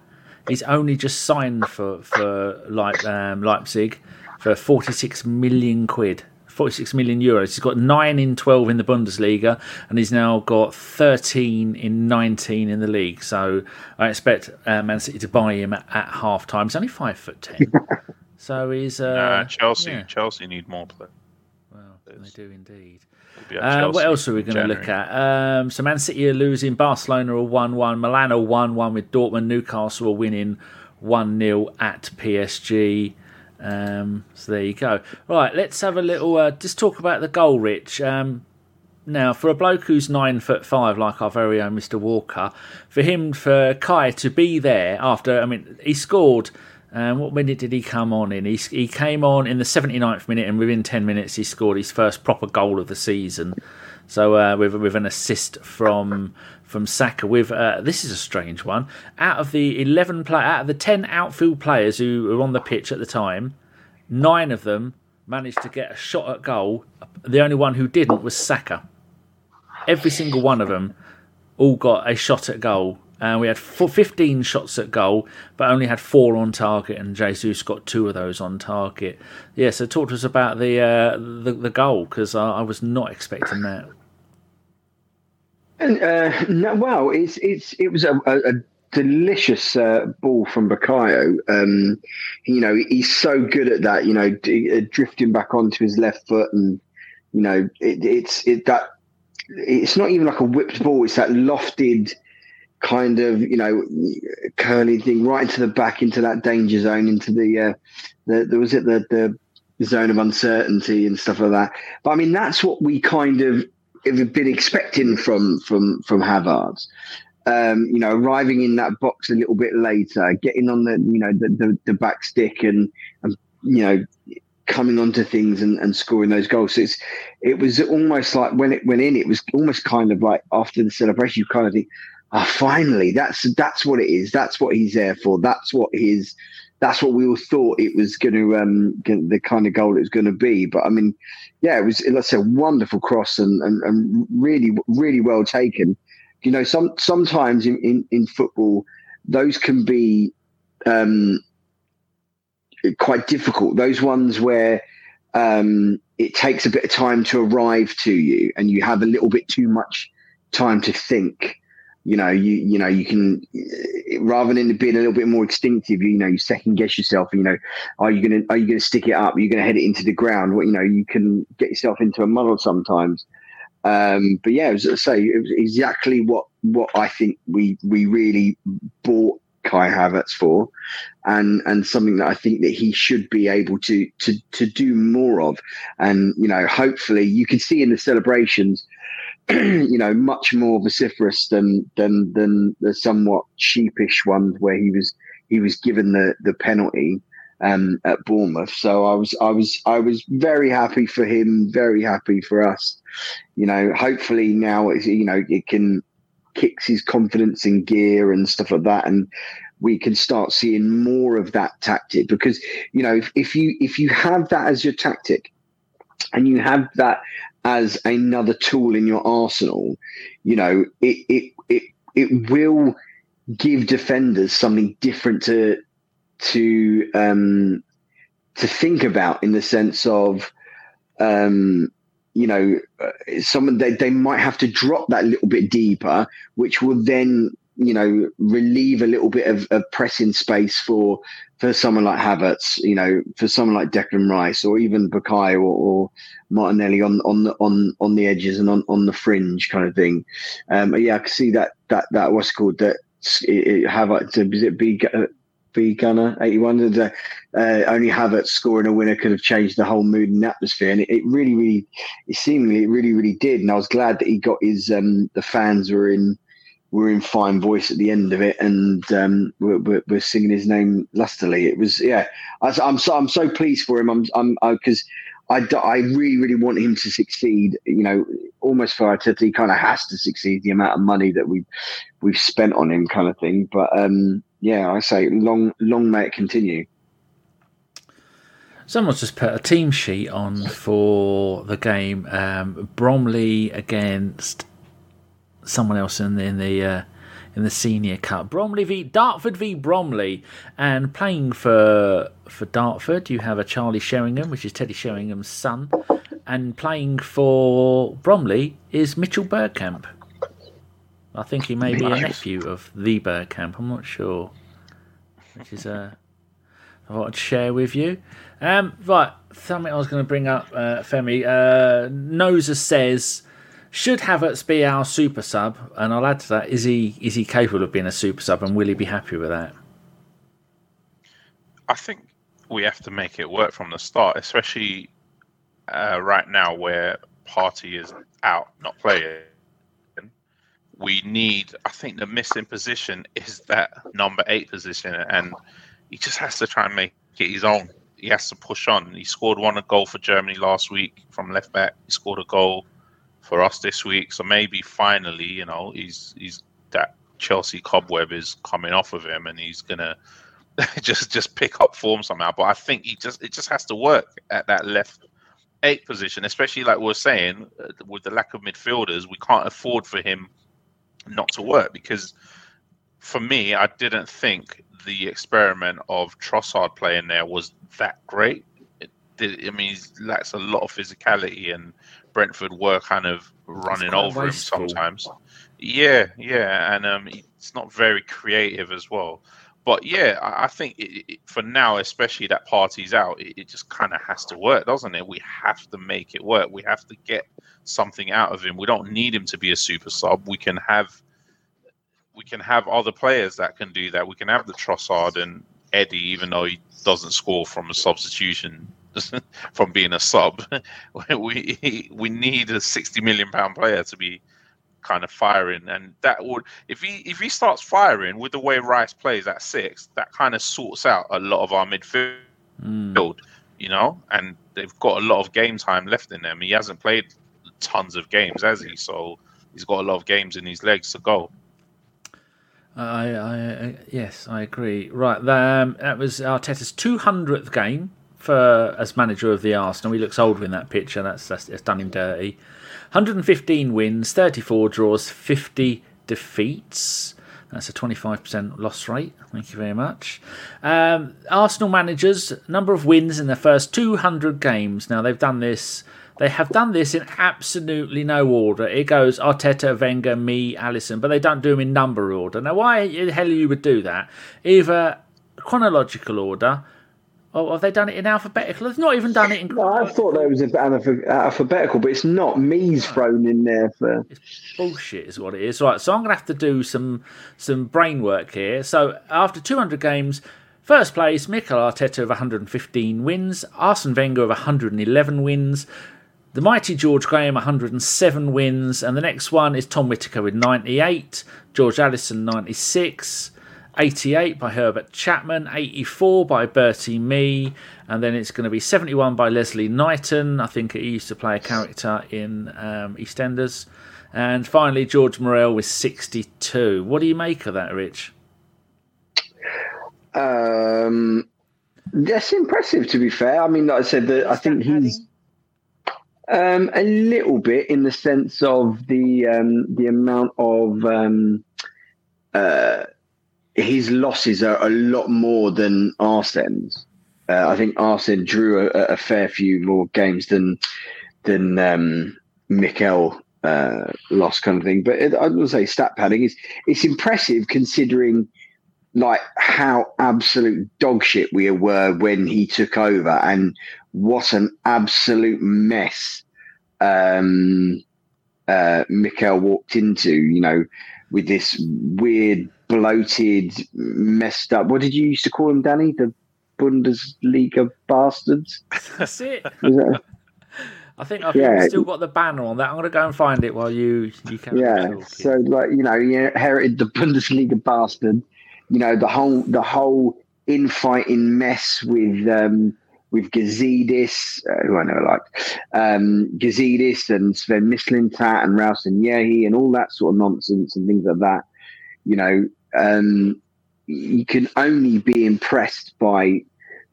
He's only just signed for, for um, Leipzig for 46 million quid. 46 million euros. He's got 9 in 12 in the Bundesliga and he's now got 13 in 19 in the league. So I expect uh, Man City to buy him at, at half time. He's only 5 foot 10. so he's. Uh, nah, Chelsea. Yeah. Chelsea need more play. Well, they do indeed. Uh, what else are we going to look at? Um, so Man City are losing. Barcelona are 1 1. Milan are 1 1 with Dortmund. Newcastle are winning 1 0 at PSG. Um, so there you go. Right, let's have a little. Uh, just talk about the goal, Rich. Um, now, for a bloke who's nine foot five, like our very own Mr. Walker, for him, for Kai to be there after, I mean, he scored. Um, what minute did he come on in? He, he came on in the 79th minute, and within 10 minutes, he scored his first proper goal of the season. So, uh, with, with an assist from from Saka. With uh, this is a strange one. Out of the eleven play, out of the ten outfield players who were on the pitch at the time, nine of them managed to get a shot at goal. The only one who didn't was Saka. Every single one of them all got a shot at goal. And we had 15 shots at goal, but only had four on target, and Jesus got two of those on target. Yeah, so talk to us about the uh, the, the goal because I, I was not expecting that. Uh, no, well, it's it's it was a, a, delicious uh, ball from Bukayo. Um, you know, he's so good at that. You know, d- uh, drifting back onto his left foot, and you know, it, it's it that it's not even like a whipped ball. It's that lofted kind of you know curly thing right into the back into that danger zone into the uh the, the was it the the zone of uncertainty and stuff like that but i mean that's what we kind of been expecting from from from Havertz. Um, you know, arriving in that box a little bit later, getting on the you know the the, the back stick and and you know coming onto things and, and scoring those goals. So it's it was almost like when it went in, it was almost kind of like after the celebration, you kind of think, ah, oh, finally, that's that's what it is. That's what he's there for. That's what his that's what we all thought it was going to um the kind of goal it was going to be. But I mean, yeah, it was let's say a wonderful cross and, and and really really well taken. You know, some sometimes in in, in football, those can be um, quite difficult. Those ones where um, it takes a bit of time to arrive to you, and you have a little bit too much time to think. You know, you you know you can rather than being a little bit more instinctive. You know, you second guess yourself. You know, are you gonna are you gonna stick it up? Are you gonna head it into the ground? You know, you can get yourself into a muddle sometimes. Um, but yeah, as I say, it was exactly what what I think we we really bought Kai Havertz for, and and something that I think that he should be able to to to do more of, and you know, hopefully, you can see in the celebrations, you know, much more vociferous than than than the somewhat sheepish ones where he was he was given the the penalty um, at Bournemouth. So I was I was I was very happy for him, very happy for us. You know, hopefully now it's you know it can kicks his confidence in gear and stuff like that, and we can start seeing more of that tactic because you know if, if you if you have that as your tactic and you have that as another tool in your arsenal, you know it it it it will give defenders something different to to um, to think about in the sense of um, you know uh, someone they, they might have to drop that little bit deeper which will then you know relieve a little bit of, of pressing space for for someone like Havertz, you know, for someone like Declan Rice or even Bukayo or, or Martinelli on on the on on the edges and on, on the fringe kind of thing. Um, yeah, I can see that that that what's called that Havertz is it B B Gunner 81. Uh, only Havertz scoring a winner could have changed the whole mood and atmosphere. And it, it, really, really, it seemingly, it really, really did. And I was glad that he got his, um, the fans were in, were in fine voice at the end of it and um, we're, we're, singing his name lustily. It was, yeah, I, am so, I'm so pleased for him. I'm, I'm, because I, I really, really want him to succeed. You know, almost for Arteta, he kind of has to succeed. The amount of money that we we've spent on him, kind of thing. But um, yeah, I say long, long may it continue. Someone's just put a team sheet on for the game. Um, Bromley against someone else in the in the, uh, in the senior cup. Bromley v Dartford v Bromley, and playing for for Dartford, you have a Charlie Sheringham, which is Teddy Sheringham's son, and playing for Bromley is Mitchell Bergkamp. I think he may be a nephew of the Bergkamp. I'm not sure. Which is uh, I wanted to share with you. Um, right, something I was going to bring up, uh, Femi. Uh, Noza says, should Havertz be our super sub? And I'll add to that: is he is he capable of being a super sub, and will he be happy with that? I think we have to make it work from the start, especially uh, right now where Partey is out, not playing we need. I think the missing position is that number eight position, and he just has to try and make it his own. He has to push on. He scored one goal for Germany last week from left back. He scored a goal for us this week. So maybe finally, you know, he's he's that Chelsea cobweb is coming off of him, and he's gonna just just pick up form somehow. But I think he just it just has to work at that left eight position, especially like we are saying uh, with the lack of midfielders, we can't afford for him not to work because for me, I didn't think the experiment of Trossard playing there was that great. It did, I mean, he lacks a lot of physicality, and Brentford were kind of running over wasteful. him sometimes. Yeah, yeah, and um, it's not very creative as well. But yeah, I, I think it, it, for now, especially that Partey's out, it, it just kind of has to work, doesn't it? We have to make it work. We have to get something out of him. We don't need him to be a super sub. We can have we can have other players that can do that. We can have the Trossard and Eddie, even though he doesn't score from a substitution, from being a sub. we we need a sixty million pound player to be kind of firing, and that would if he if he starts firing with the way Rice plays at six, that kind of sorts out a lot of our midfield. Mm. You know, and they've got a lot of game time left in them. He hasn't played tons of games, has he? So he's got a lot of games in his legs to go. I, I yes, I agree. Right, um, that was Arteta's two hundredth game for as manager of the Arsenal. He looks older in that picture. That's that's it's done him dirty. 115 wins, 34 draws, 50 defeats. That's a 25% loss rate. Thank you very much. Um, Arsenal managers, number of wins in their first 200 games. Now, they've done this. They have done this in absolutely no order. It goes Arteta, Wenger, Mee, Allison, but they don't do them in number order. Now, why the hell you would do that? Either chronological order or have they done it in alphabetical? They've not even done it in. No, I thought there was a alphabetical, but it's not. Mee's thrown in there for. It's bullshit, is what it is. Right, so I'm going to have to do some some brain work here. So after 200 games, first place Mikel Arteta of 115 wins, Arsene Wenger of 111 wins. The mighty George Graham, 107 wins, and the next one is Tom Whitaker with 98, George Allison, 96, 88 by Herbert Chapman, 84 by Bertie Mee, and then it's going to be 71 by Leslie Knighton. I think he used to play a character in um, EastEnders. And finally, George Morrell with 62. What do you make of that, Rich? Um, that's impressive, to be fair. I mean, like I said, the, I think he's um, a little bit in the sense of the um, the amount of um, uh, his losses are a lot more than Arsene's. Uh, I think Arsene drew a, a, fair few more games than than um, Mikel uh, lost, kind of thing. But it, I would say stat padding is it's impressive considering like how absolute dogshit we were when he took over, and what an absolute mess um, uh, Mikel walked into. You know, with this weird bloated, messed up. What did you used to call them, Danny? The Bundesliga bastards. That's it. I think I've yeah. still got the banner on that. I'm going to go and find it while you you can. Yeah. So like you know, you inherited the Bundesliga bastard. You know the whole the whole infighting mess with um, with Gazidis, uh, who I never liked, um, Gazidis and Sven Mislintat and Raúl Yehi and all that sort of nonsense and things like that. You know, um, you can only be impressed by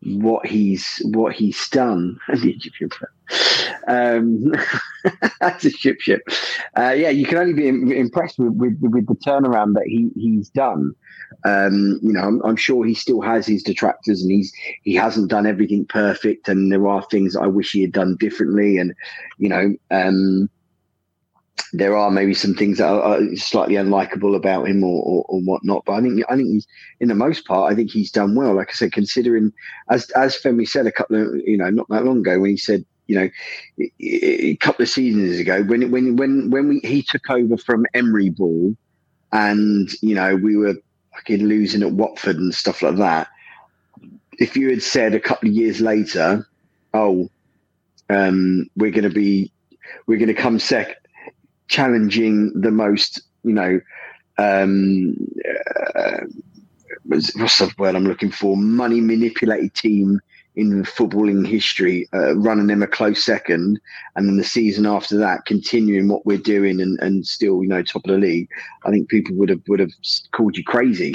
what he's what he's done. um, that's a ship ship. Uh, yeah, you can only be impressed with, with, with the turnaround that he he's done. Um, you know, I'm, I'm, sure he still has his detractors, and he's he hasn't done everything perfect, and there are things I wish he had done differently, and you know. Um, there are maybe some things that are, slightly unlikable about him or, or, or, whatnot. But I think I think he's in the most part, I think he's done well. Like I said, considering as as Femi said a couple of you know not that long ago when he said you know a couple of seasons ago when when when when we he took over from Emery Ball and you know we were fucking losing at Watford and stuff like that. If you had said a couple of years later, oh, um, we're going to be we're going to come second challenging the most, you know, um, uh, what's the word I'm looking for? Money manipulated team in footballing history, uh, running them a close second, and then the season after that, continuing what we're doing and, and still, you know, top of the league. I think people would have would have called you crazy.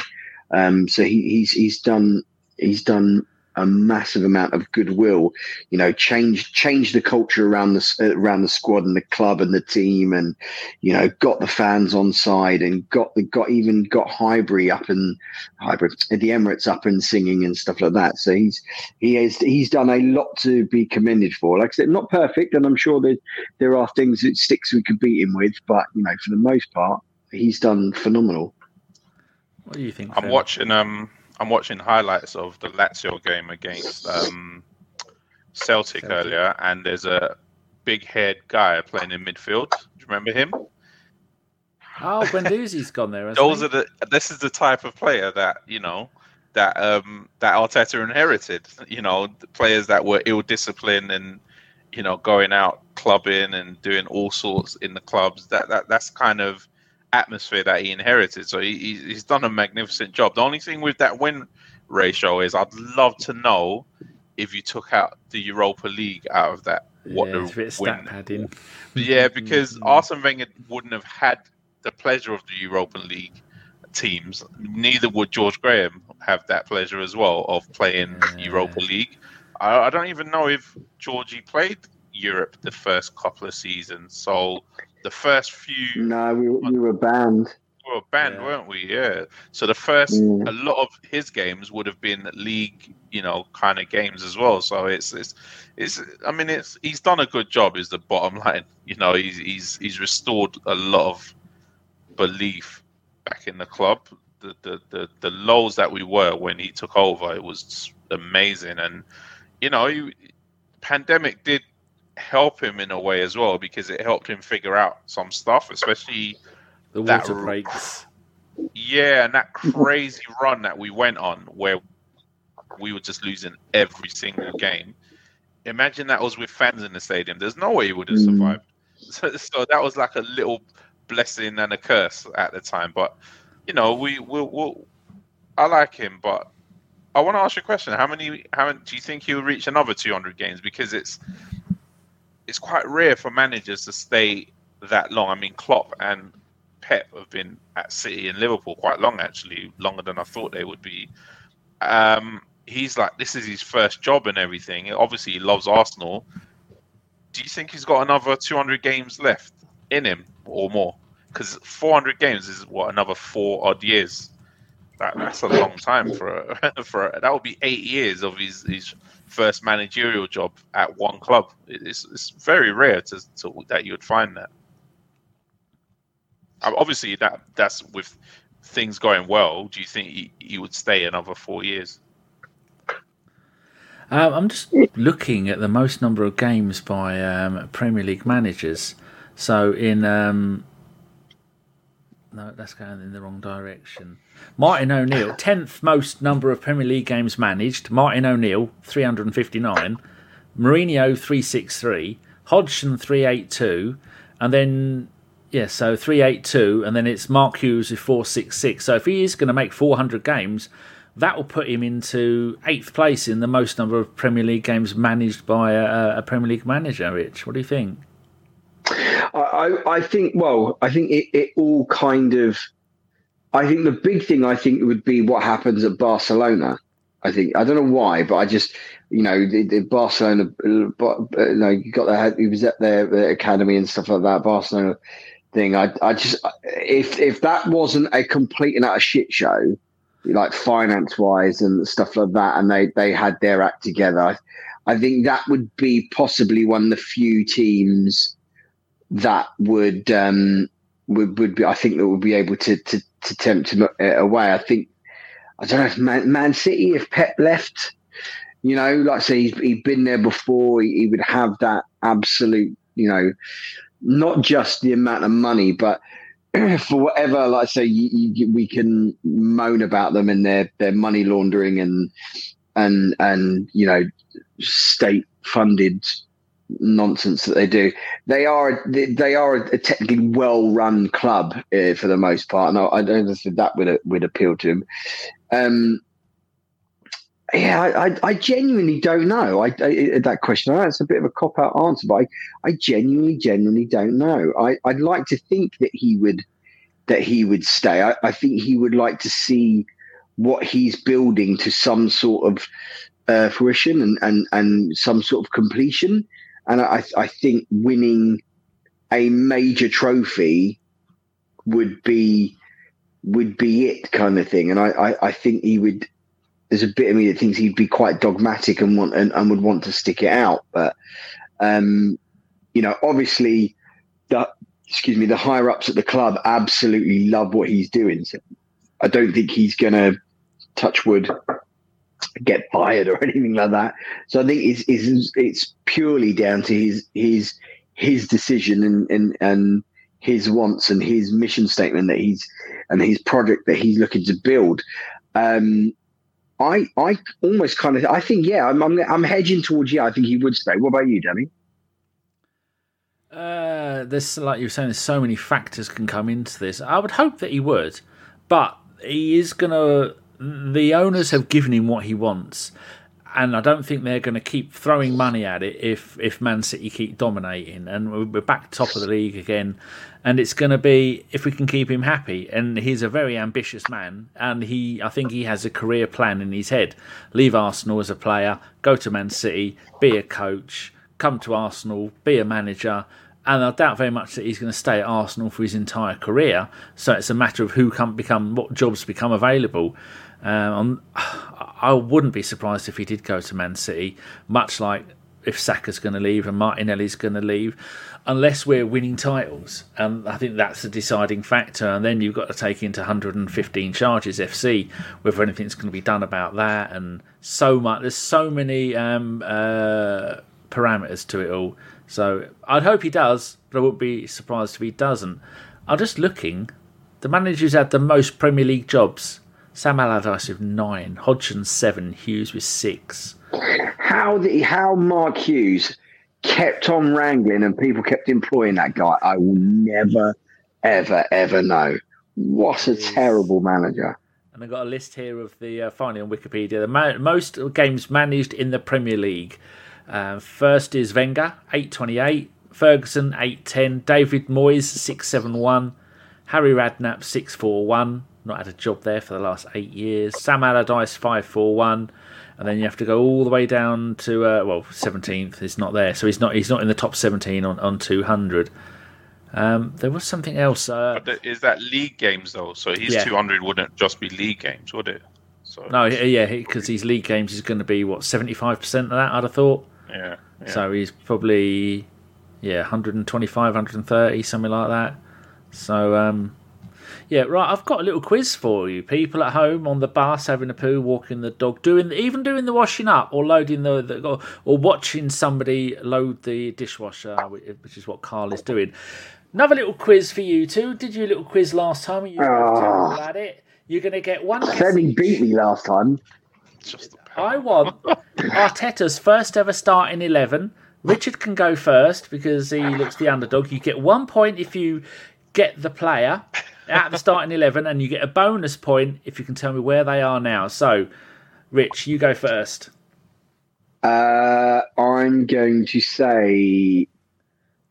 Um, so he, he's he's done he's done a massive amount of goodwill. You know, change change the culture around the around the squad and the club and the team, and you know, got the fans on side and got the got even got Highbury up and Highbury the Emirates up and singing and stuff like that. So he's he has he's done a lot to be commended for. Like I said, not perfect, and I'm sure that there are things that sticks we could beat him with, but you know, for the most part, he's done phenomenal. What do you think? I'm watching um I'm watching highlights of the Lazio game against um, Celtic, Celtic, earlier, and there's a big-haired guy playing in midfield. Do you remember him? Oh, Guendouzi's gone there. Those he? are the. This is the type of player that you know that um that Arteta inherited. You know, players that were ill-disciplined and you know going out clubbing and doing all sorts in the clubs. That that that's kind of atmosphere that he inherited. So he, he's done a magnificent job. The only thing with that win ratio is I'd love to know if you took out the Europa League out of that. What yeah, the win? Padding. Yeah, because mm-hmm. Arsene Wenger wouldn't have had the pleasure of the Europa League teams. Neither would George Graham have that pleasure as well of playing yeah. Europa League. I, I don't even know if Georgie played Europe the first couple of seasons. So the first few. No, we, we were banned. we were banned, yeah. weren't we? Yeah. So the first, mm. a lot of his games would have been league, you know, kind of games as well. So it's it's it's. I mean, it's he's done a good job. Is the bottom line. You know, he's he's he's restored a lot of belief back in the club. The the the, the lows that we were when he took over, it was amazing, and you know, he, pandemic did help him in a way as well because it helped him figure out some stuff, especially the water breaks. Yeah, and that crazy run that we went on where we were just losing every single game. Imagine that was with fans in the stadium. There's no way he would have mm. survived. So, so, that was like a little blessing and a curse at the time. But you know, we will. We'll, I like him, but I want to ask you a question. How many? How many, do you think he'll reach another 200 games? Because it's it's quite rare for managers to stay that long. I mean, Klopp and Pep have been at City and Liverpool quite long, actually, longer than I thought they would be. Um, he's like, this is his first job and everything. Obviously, he loves Arsenal. Do you think he's got another 200 games left in him or more? Because 400 games is what another four odd years. That, that's a long time for a, for a, that would be eight years of his his first managerial job at one club. It's it's very rare to, to that you would find that. Um, obviously, that that's with things going well. Do you think he would stay another four years? Um, I'm just looking at the most number of games by um, Premier League managers. So in um, no, that's going in the wrong direction. Martin O'Neill, tenth most number of Premier League games managed. Martin O'Neill, three hundred and fifty-nine. Mourinho, three six three. Hodgson, three eight two, and then yeah, so three eight two, and then it's Mark Hughes with four six six. So if he is going to make four hundred games, that will put him into eighth place in the most number of Premier League games managed by a, a Premier League manager. Rich, what do you think? I, I think. Well, I think it, it all kind of. I think the big thing I think would be what happens at Barcelona. I think I don't know why, but I just you know the, the Barcelona. Uh, you know, you got the he was at their, their academy and stuff like that. Barcelona thing. I, I just if if that wasn't a complete and utter shit show, like finance wise and stuff like that, and they they had their act together, I, I think that would be possibly one of the few teams that would um would would be I think that would be able to to to tempt him away. I think I don't know if Man, Man City if Pep left. You know, like I say, he's, he'd been there before. He, he would have that absolute, you know, not just the amount of money, but for whatever, like I say, you, you, we can moan about them and their their money laundering and and and you know state funded nonsense that they do. They are they are a technically well run club uh, for the most part, and I, I don't think that would would appeal to him. Um, yeah, I, I, genuinely don't know. I, I that question. That's a bit of a cop out answer, but I, I genuinely, genuinely don't know. I, I'd like to think that he would that he would stay. I, I think he would like to see what he's building to some sort of uh, fruition and, and and some sort of completion. And I, I think winning a major trophy would be would be it kind of thing. And I, I, I think he would there's a bit of me that thinks he'd be quite dogmatic and want and, and would want to stick it out. But um, you know, obviously, the excuse me, the higher ups at the club absolutely love what he's doing. So I don't think he's going to touch wood get fired or anything like that. So I think it's it's, it's purely down to his his his decision and and and his wants and his mission statement that he's and his project that he's looking to build. Um, I I almost kind of I think yeah I'm I'm, I'm hedging towards yeah I think he would stay. What about you, Danny? Uh, there's like you were saying, there's so many factors can come into this. I would hope that he would, but he is gonna. The owners have given him what he wants, and I don't think they're going to keep throwing money at it if if Man City keep dominating. And we're back top of the league again, and it's going to be if we can keep him happy. And he's a very ambitious man, and he I think he has a career plan in his head: leave Arsenal as a player, go to Man City, be a coach, come to Arsenal, be a manager, and I doubt very much that he's going to stay at Arsenal for his entire career. So it's a matter of who come become what jobs become available. Um, I wouldn't be surprised if he did go to Man City, much like if Saka's going to leave and Martinelli's going to leave, unless we're winning titles. And I think that's the deciding factor. And then you've got to take into 115 charges FC, whether anything's going to be done about that. And so much, there's so many um, uh, parameters to it all. So I'd hope he does, but I wouldn't be surprised if he doesn't. I'm just looking. The manager's had the most Premier League jobs. Sam Allardyce with nine, Hodgson seven, Hughes with six. How the, how Mark Hughes kept on wrangling and people kept employing that guy, I will never, ever, ever know. What a terrible manager. And I've got a list here of the, uh, finally on Wikipedia, the ma- most games managed in the Premier League. Uh, first is Wenger, 828. Ferguson, 810. David Moyes, 671. Harry Redknapp, 641. Not had a job there for the last eight years. Sam Allardyce, 541 and then you have to go all the way down to uh, well, seventeenth is not there, so he's not he's not in the top seventeen on on two hundred. Um, there was something else. Uh, is that league games though? So his yeah. two hundred wouldn't just be league games, would it? So no, yeah, because his league games is going to be what seventy five percent of that. I'd have thought. Yeah, yeah. So he's probably yeah 125, 130, something like that. So um, yeah, right. I've got a little quiz for you. People at home on the bus, having a poo, walking the dog, doing even doing the washing up, or loading the, the or, or watching somebody load the dishwasher, which is what Carl is doing. Another little quiz for you two. Did you a little quiz last time? You were terrible at it. You're going to get one. Femi beat me last time. I want Arteta's first ever start in eleven. Richard can go first because he looks the underdog. You get one point if you get the player at the starting 11, and you get a bonus point if you can tell me where they are now. So, Rich, you go first. Uh, I'm going to say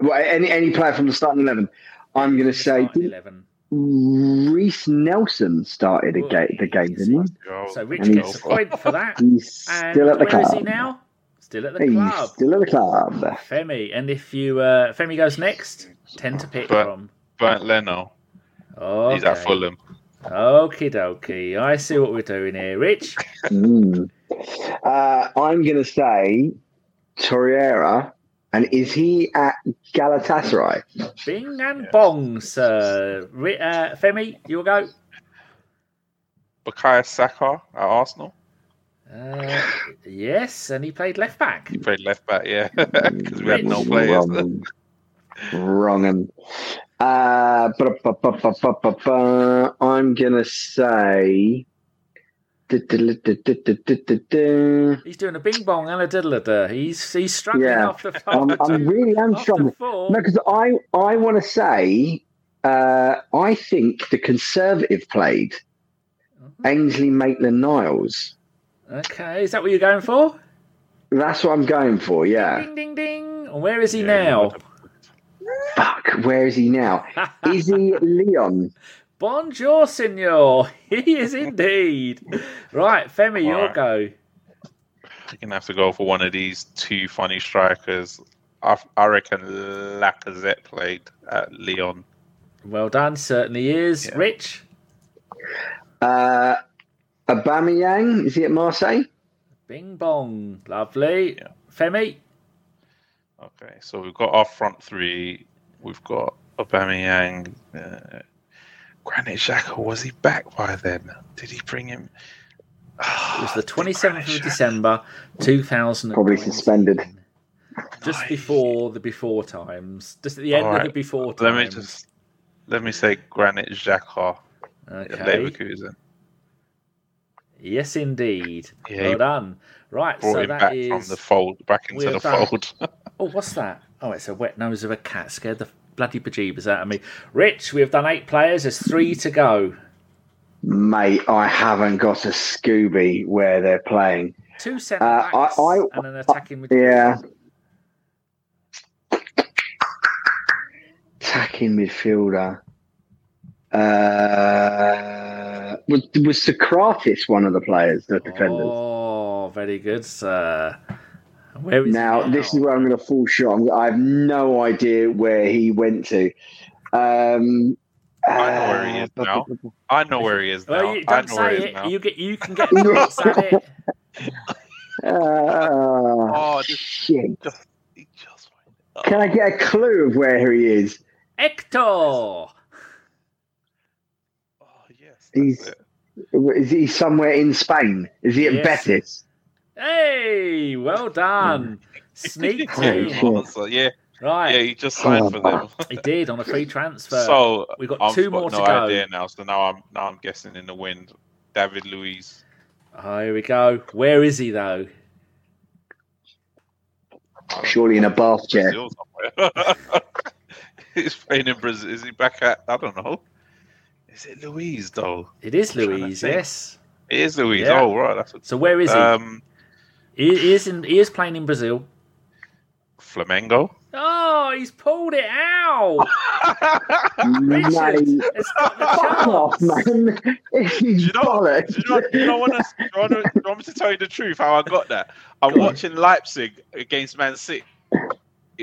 well, any any player from the starting 11. I'm going to say 11. Reiss Nelson started Ooh, ga- the game, didn't he? So Rich gets a point for that. He's and still at the club. Where is he now? Still at the he's club. Still at the club. Femi, and if you uh, Femi goes next, ten to pick but, from. Bernd Leno. Okay. He's at Fulham. Okie dokie. I see what we're doing here, Rich. Mm. Uh, I'm going to say Torreira. And is he at Galatasaray? Bing and bong, sir. Uh, Femi, you will go. Bukayo Saka at Arsenal. Uh, yes, and he played left back. He played left back, yeah, because we had no players. Wrong, wrong and uh, I'm gonna say. He's doing a bing bong and a diddle da. He's he's struggling yeah. off the. I'm, I'm really am struggling. No, because I I want to say uh, I think the Conservative played mm-hmm. Ainsley Maitland Niles. Okay, is that what you're going for? That's what I'm going for. Yeah. Ding ding ding. Where is he yeah, now? Fuck, where is he now? is he Lyon? Bonjour, senor. He is indeed. Right, Femi, your right. go. You're going to have to go for one of these two funny strikers. I, I reckon Lacazette played at Lyon. Well done, certainly is. Yeah. Rich? Uh, Aubameyang, is he at Marseille? Bing bong. Lovely. Yeah. Femi? Okay, so we've got our front three. We've got Aubameyang. Uh, Granit Xhaka, was he back by then? Did he bring him? it was the 27th of December, 2000. Probably suspended. Just nice. before the before times. Just at the end right. of the before times. Let me just let me say Granit Xhaka. Okay. Leverkusen. Yes, indeed. Yeah, well done. Right, brought so him that back is... from the fold, back into the done... fold. oh, what's that? Oh, it's a wet nose of a cat. Scared the bloody bejeebers out of me. Rich, we have done eight players. There's three to go. Mate, I haven't got a Scooby where they're playing. Two centre backs uh, I, I, and an attacking midfielder. Yeah. Attacking midfielder. Uh, was was Sokratis one of the players, the defenders? Oh, very good, sir. Where is now, this is where I'm going to fall short. i have no idea where he went to. Um, I know where he is uh, now. I know where he is now. Well, you don't say it. You get. You can get the at it. Uh, oh, shit. Just, just, oh. Can I get a clue of where he is? Hector. Oh yes. He's. It. Is he somewhere in Spain? Is he at yes. Betis? Hey, well done. Sneak team. yeah. Right. Yeah, he just signed for them. he did on a free transfer. So we've got I've two got more no to go. idea now. So now I'm now I'm guessing in the wind. David Luiz. Oh, here we go. Where is he though? Surely in a bath chair. He's playing in Brazil. Is he back at? I don't know. Is it Luiz though? It is Luiz. Yes. It is Luiz. Yeah. Oh right. That's so where is he? Um, he is in. He is playing in Brazil. Flamengo. Oh, he's pulled it out. Richard, it's not the Fuck off, man. do you know, do you know, do you know, want to, do you want to, want me to tell you the truth how I got that? I'm watching Leipzig against Man City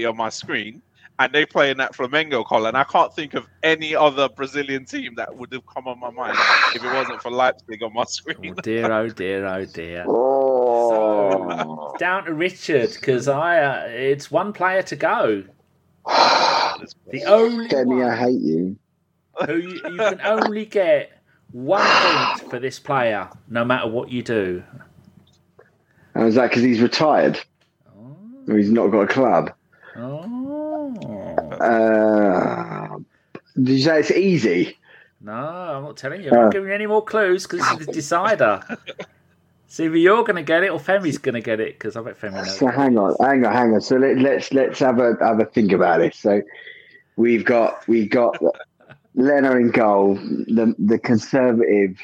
on my screen, and they play in that Flamengo color. And I can't think of any other Brazilian team that would have come on my mind if it wasn't for Leipzig on my screen. Oh dear, oh dear, oh dear. Oh, Oh. So down to Richard because I uh, it's one player to go. the only Demi, I hate you. Who you, you can only get one point for this player, no matter what you do. And is that because he's retired? Oh. Or he's not got a club? Oh. Uh, did you say it's easy? No, I'm not telling you. I'm not uh. giving you any more clues because this is the decider. See, either you're going to get it or Femi's going to get it because I bet Femi knows. So hang on, hang on, hang on. So let, us let's, let's have a have a think about this. So we've got we got Leno in goal, the the conservative.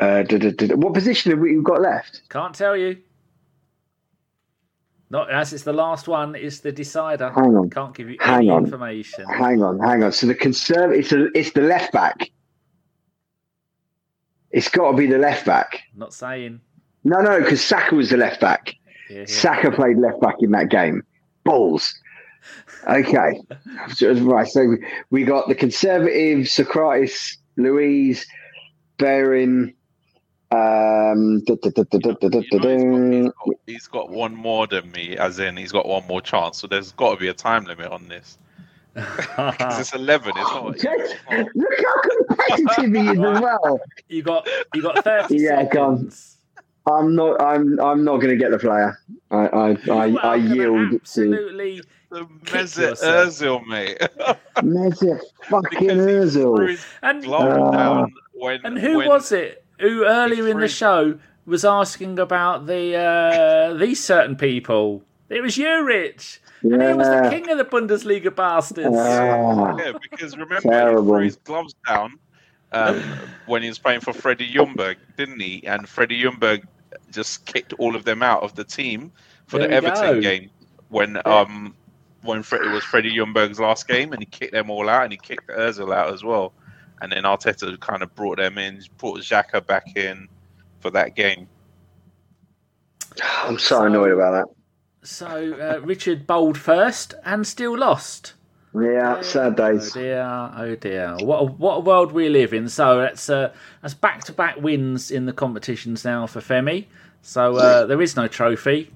Uh, da, da, da, what position have we got left? Can't tell you. Not as it's the last one. It's the decider. Hang on. Can't give you hang any on. information. Hang on, hang on. So the conservative. It's, a, it's the left back. It's got to be the left back. Not saying. No, no, because Saka was the left back. Yeah, yeah. Saka played left back in that game. Balls. Okay. right. So we got the conservative Sokratis, Luiz, Bellerin, um, da, da, da, he's got one more than me, as in he's got one more chance. So there's got to be a time limit on this. Because it's eleven. It's not. Just, look how competitive he is as well. You got you got thirty. yeah, seconds. I'm not. I'm. I'm not going to get the player. I. I. I, I yield. Absolutely. To... Mesut Ozil, mate. Mesut fucking Ozil. And, uh, when, and who when... was it? who earlier in the show was asking about the uh, these certain people. It was you, Rich. Yeah. And he was the king of the Bundesliga bastards. Uh, yeah, because remember terrible. he threw his gloves down um, when he was playing for Freddie Ljungberg, didn't he? And Freddie Ljungberg just kicked all of them out of the team for there the Everton go. game when um when it was Freddie Ljungberg's last game, and he kicked them all out, and he kicked Özil out as well and then Arteta kind of brought them in, brought Xhaka back in for that game. I'm so, so annoyed about that. So uh, Richard bowled first and still lost. Yeah, sad days. Oh dear, oh dear. What a, what a world we live in. So that's uh, that's back to back wins in the competitions now for Femi. So uh, there is no trophy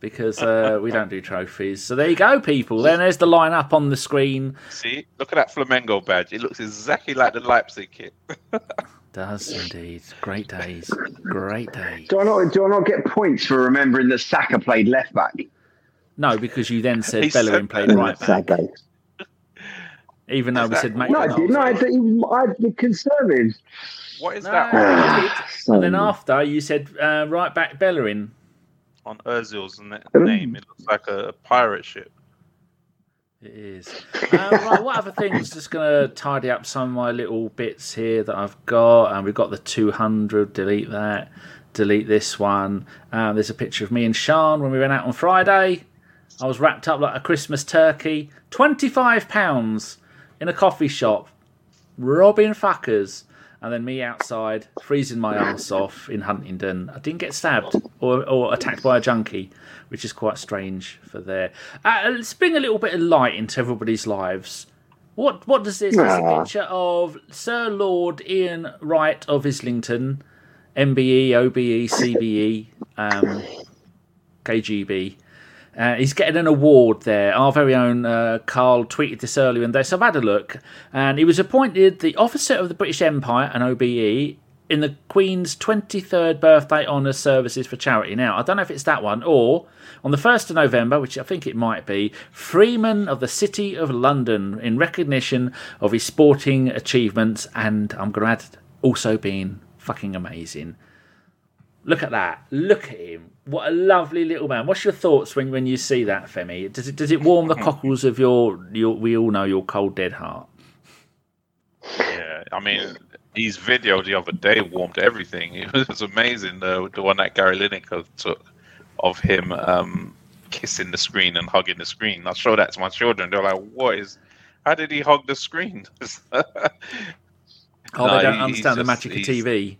because uh, we don't do trophies. So there you go, people. Then there's the line up on the screen. See, look at that Flamengo badge. It looks exactly like the Leipzig kit. Does indeed. Great days. Great days. Do I not? Do I not get points for remembering that Saka played left back? No, because you then said Bellerin played right back. Even though we said No, I did. No, I did. I did conservative. What is no, that? and then after you said uh, right back Bellerin on Ozil's name. It looks like a, pirate ship. It is. Um, right, what other things? Just going to tidy up some of my little bits here that I've got. And we've got the 200. Delete that. Delete this one. Um, there's a picture of me and Sean when we went out on Friday. I was wrapped up like a Christmas turkey. £25 in a coffee shop. Robbing fuckers. And then me outside freezing my ass off in Huntingdon. I didn't get stabbed or, or attacked by a junkie, which is quite strange for there. Uh, let's bring a little bit of light into everybody's lives. What what does this? This a picture of Sir Lord Ian Wright of Islington, MBE, OBE, CBE, um, KGB. Uh, he's getting an award there. Our very own uh, Carl tweeted this earlier in day, so I've had a look. And he was appointed the Officer of the British Empire, an OBE, in the Queen's 23rd birthday honour services for charity. Now, I don't know if it's that one or on the 1st of November, which I think it might be, Freeman of the City of London in recognition of his sporting achievements and I'm going to add also being fucking amazing. Look at that. Look at him. What a lovely little man. What's your thoughts when, when you see that, Femi? Does it does it warm the cockles of your, your we all know your cold dead heart? Yeah, I mean his video the other day warmed everything. It was amazing. The the one that Gary Lineker took of him um, kissing the screen and hugging the screen. I show that to my children. They're like, "What is? How did he hug the screen?" oh, no, they don't understand the magic of TV.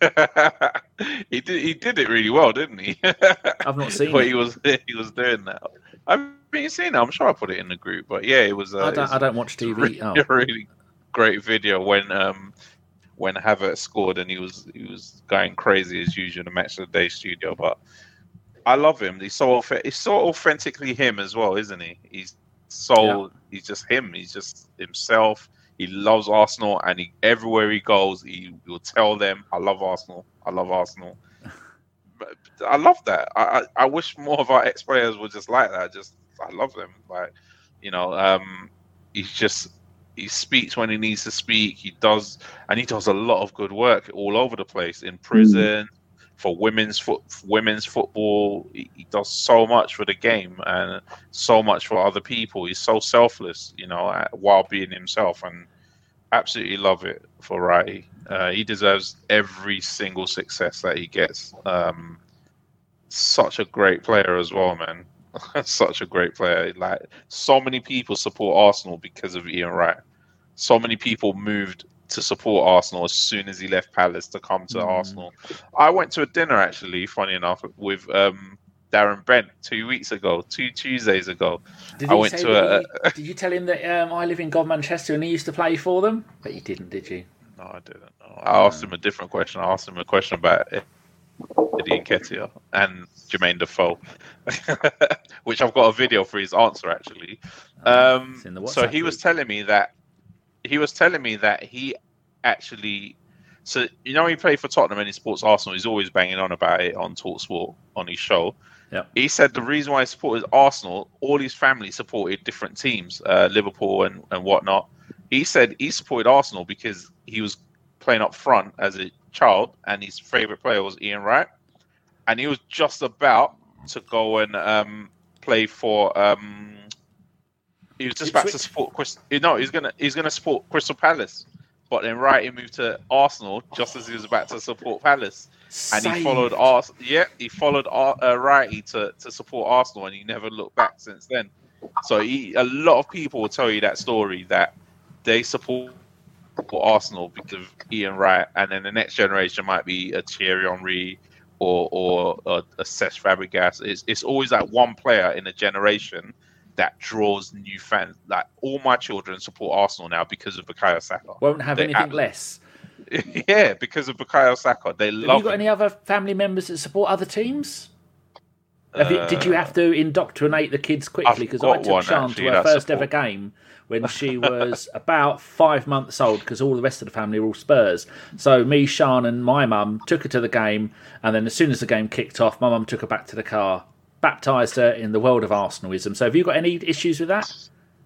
he did. He did it really well, didn't he? I've not seen. what it. he was he was doing that. I've been seeing it. I'm sure I put it in the group. But yeah, it was. Uh, I, don't, I don't watch TV. Really, oh. really great video when um when Havertz scored and he was he was going crazy as usual in the match of the day studio. But I love him. He's so he's so authentically him as well, isn't he? He's so yeah. he's just him. He's just himself. He loves Arsenal, and he, everywhere he goes, he will tell them, "I love Arsenal. I love Arsenal." I love that. I, I, I wish more of our ex players were just like that. Just I love them. Like you know, um, he's just he speaks when he needs to speak. He does, and he does a lot of good work all over the place in prison. Mm. For women's foot, women's football, he, he, does so much for the game and so much for other people. He's so selfless, you know, while being himself, and absolutely love it for Wrighty. Uh, he deserves every single success that he gets. Um, such a great player as well, man. such a great player. Like so many people support Arsenal because of Ian Wright. So many people moved to support Arsenal as soon as he left Palace to come to mm. Arsenal. I went to a dinner actually, funny enough, with um, Darren Bent two weeks ago, two Tuesdays ago. Did I went to a, Did you tell him that um, I live in God Manchester and he used to play for them? But you didn't, did you? No, I didn't. No. I asked him a different question. I asked him a question about Eddie Nketiah and Jermaine Defoe, which I've got a video for his answer actually. Oh, um, so he was telling me that he was telling me that he actually. So you know he played for Tottenham and he supports Arsenal. He's always banging on about it on Talksport on his show. Yeah. He said the reason why he supported Arsenal, all his family supported different teams, uh, Liverpool and, and whatnot. He said he supported Arsenal because he was playing up front as a child, and his favorite player was Ian Wright, and he was just about to go and um, play for. Um, he was just about to support Chris. No, he's gonna he's gonna support Crystal Palace, but then Wright he moved to Arsenal just as he was about to support Palace, and he followed Ars. Yeah, he followed Ar- uh, Wrighty to to support Arsenal, and he never looked back since then. So he, a lot of people will tell you that story that they support for Arsenal because of Ian Wright, and then the next generation might be a Thierry Henry or or a, a Cesc Fabregas. It's it's always that one player in a generation that draws new fans. Like all my children support Arsenal now because of Bukayo Saka. Won't have they anything less. Yeah, because of Bukayo Saka, they have love. Have you got him. any other family members that support other teams? You, did you uh, have to indoctrinate the kids quickly? Because I took Sian to her first support. ever game when she was about five months old because all the rest of the family were all Spurs. So me, Sean, and my mum took her to the game, and then as soon as the game kicked off, my mum took her back to the car, baptised her in the world of Arsenalism. So have you got any issues with that?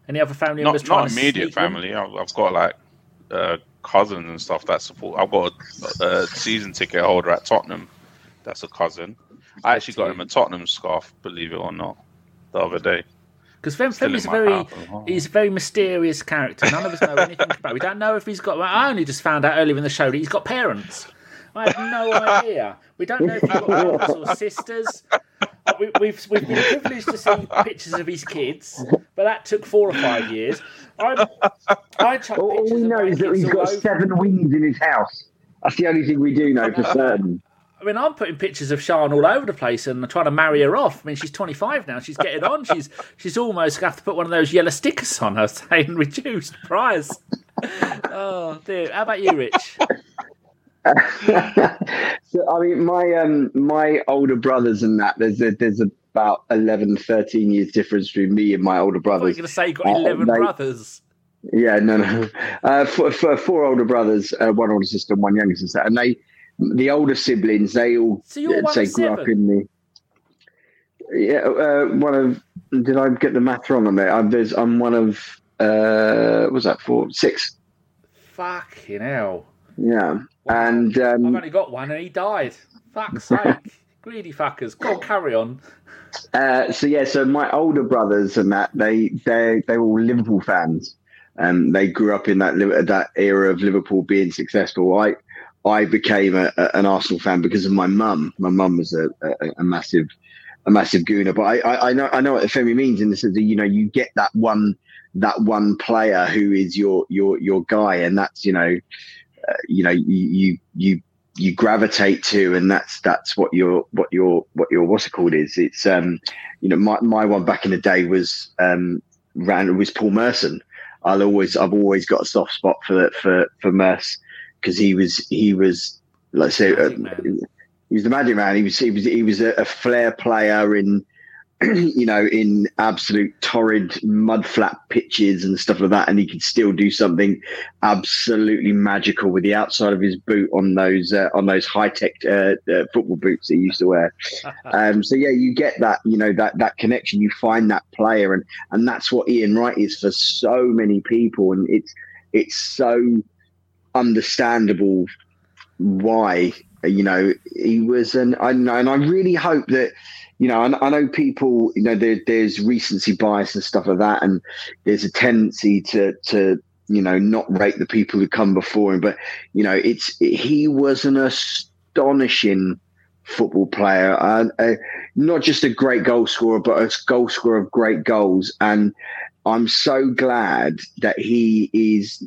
Any other family not, members? Not immediate family. I've, I've, got like uh, cousins and stuff that support. I've got a, a season ticket holder at Tottenham. That's a cousin. I actually got him a Tottenham scarf, believe it or not, the other day. Because Fem Fem is a very he's a very mysterious character. None of us know anything about. We don't know if he's got. I only just found out earlier in the show that he's got parents. I have no idea. We don't know if he's got brothers or sisters. We, have we've, we've been privileged to see pictures of his kids, but that took four or five years. I, I all, all we know is that he's got over. seven wings in his house. That's the only thing we do know for certain. I mean, I'm putting pictures of Sian all over the place and trying to marry her off. I mean, she's 25 now. She's getting on. She's she's almost got to put one of those yellow stickers on her saying reduced price. oh dear. How about you, Rich? so I mean, my um my older brothers and that there's a, there's about 11, 13 years difference between me and my older brothers. You're going to say you got 11 uh, they, brothers. Yeah, no, no. Uh, for, for four older brothers, uh, one older sister, and one younger sister, and they the older siblings, they all so you're one say grew up in the. Yeah, uh, one of. Did I get the math wrong on there? I'm, there's, I'm one of. Uh, was that four, six? Fucking hell! Yeah, and um, I've only got one, and he died. Fuck's sake! Greedy fuckers. Go on, carry on. Uh, so yeah, so my older brothers and that they they they were all Liverpool fans. Um, they grew up in that that era of Liverpool being successful. I I became a, a, an Arsenal fan because of my mum. My mum was a, a, massive, a massive gooner. But I, I, I, know, I know what the Femi means in the sense that you know you get that one, that one player who is your your your guy, and that's you know, uh, you know you you you you gravitate to, and that's that's what your what your what your what's it called is. It's um, you know, my my one back in the day was um ran was Paul Merson. I'll always I've always got a soft spot for for for Merse because he was he was let's say uh, he was the magic man. He was he was he was a, a flair player in you know in absolute torrid mud flat pitches and stuff like that, and he could still do something absolutely magical with the outside of his boot on those uh, on those high tech uh, uh, football boots that he used to wear. um, so yeah, you get that you know that that connection. You find that player, and and that's what Ian Wright is for so many people, and it's it's so understandable why you know he was and I know, and I really hope that you know I, I know people you know there, there's recency bias and stuff like that and there's a tendency to to you know not rate the people who come before him but you know it's he was an astonishing football player uh, uh, not just a great goal scorer but a goal scorer of great goals and I'm so glad that he is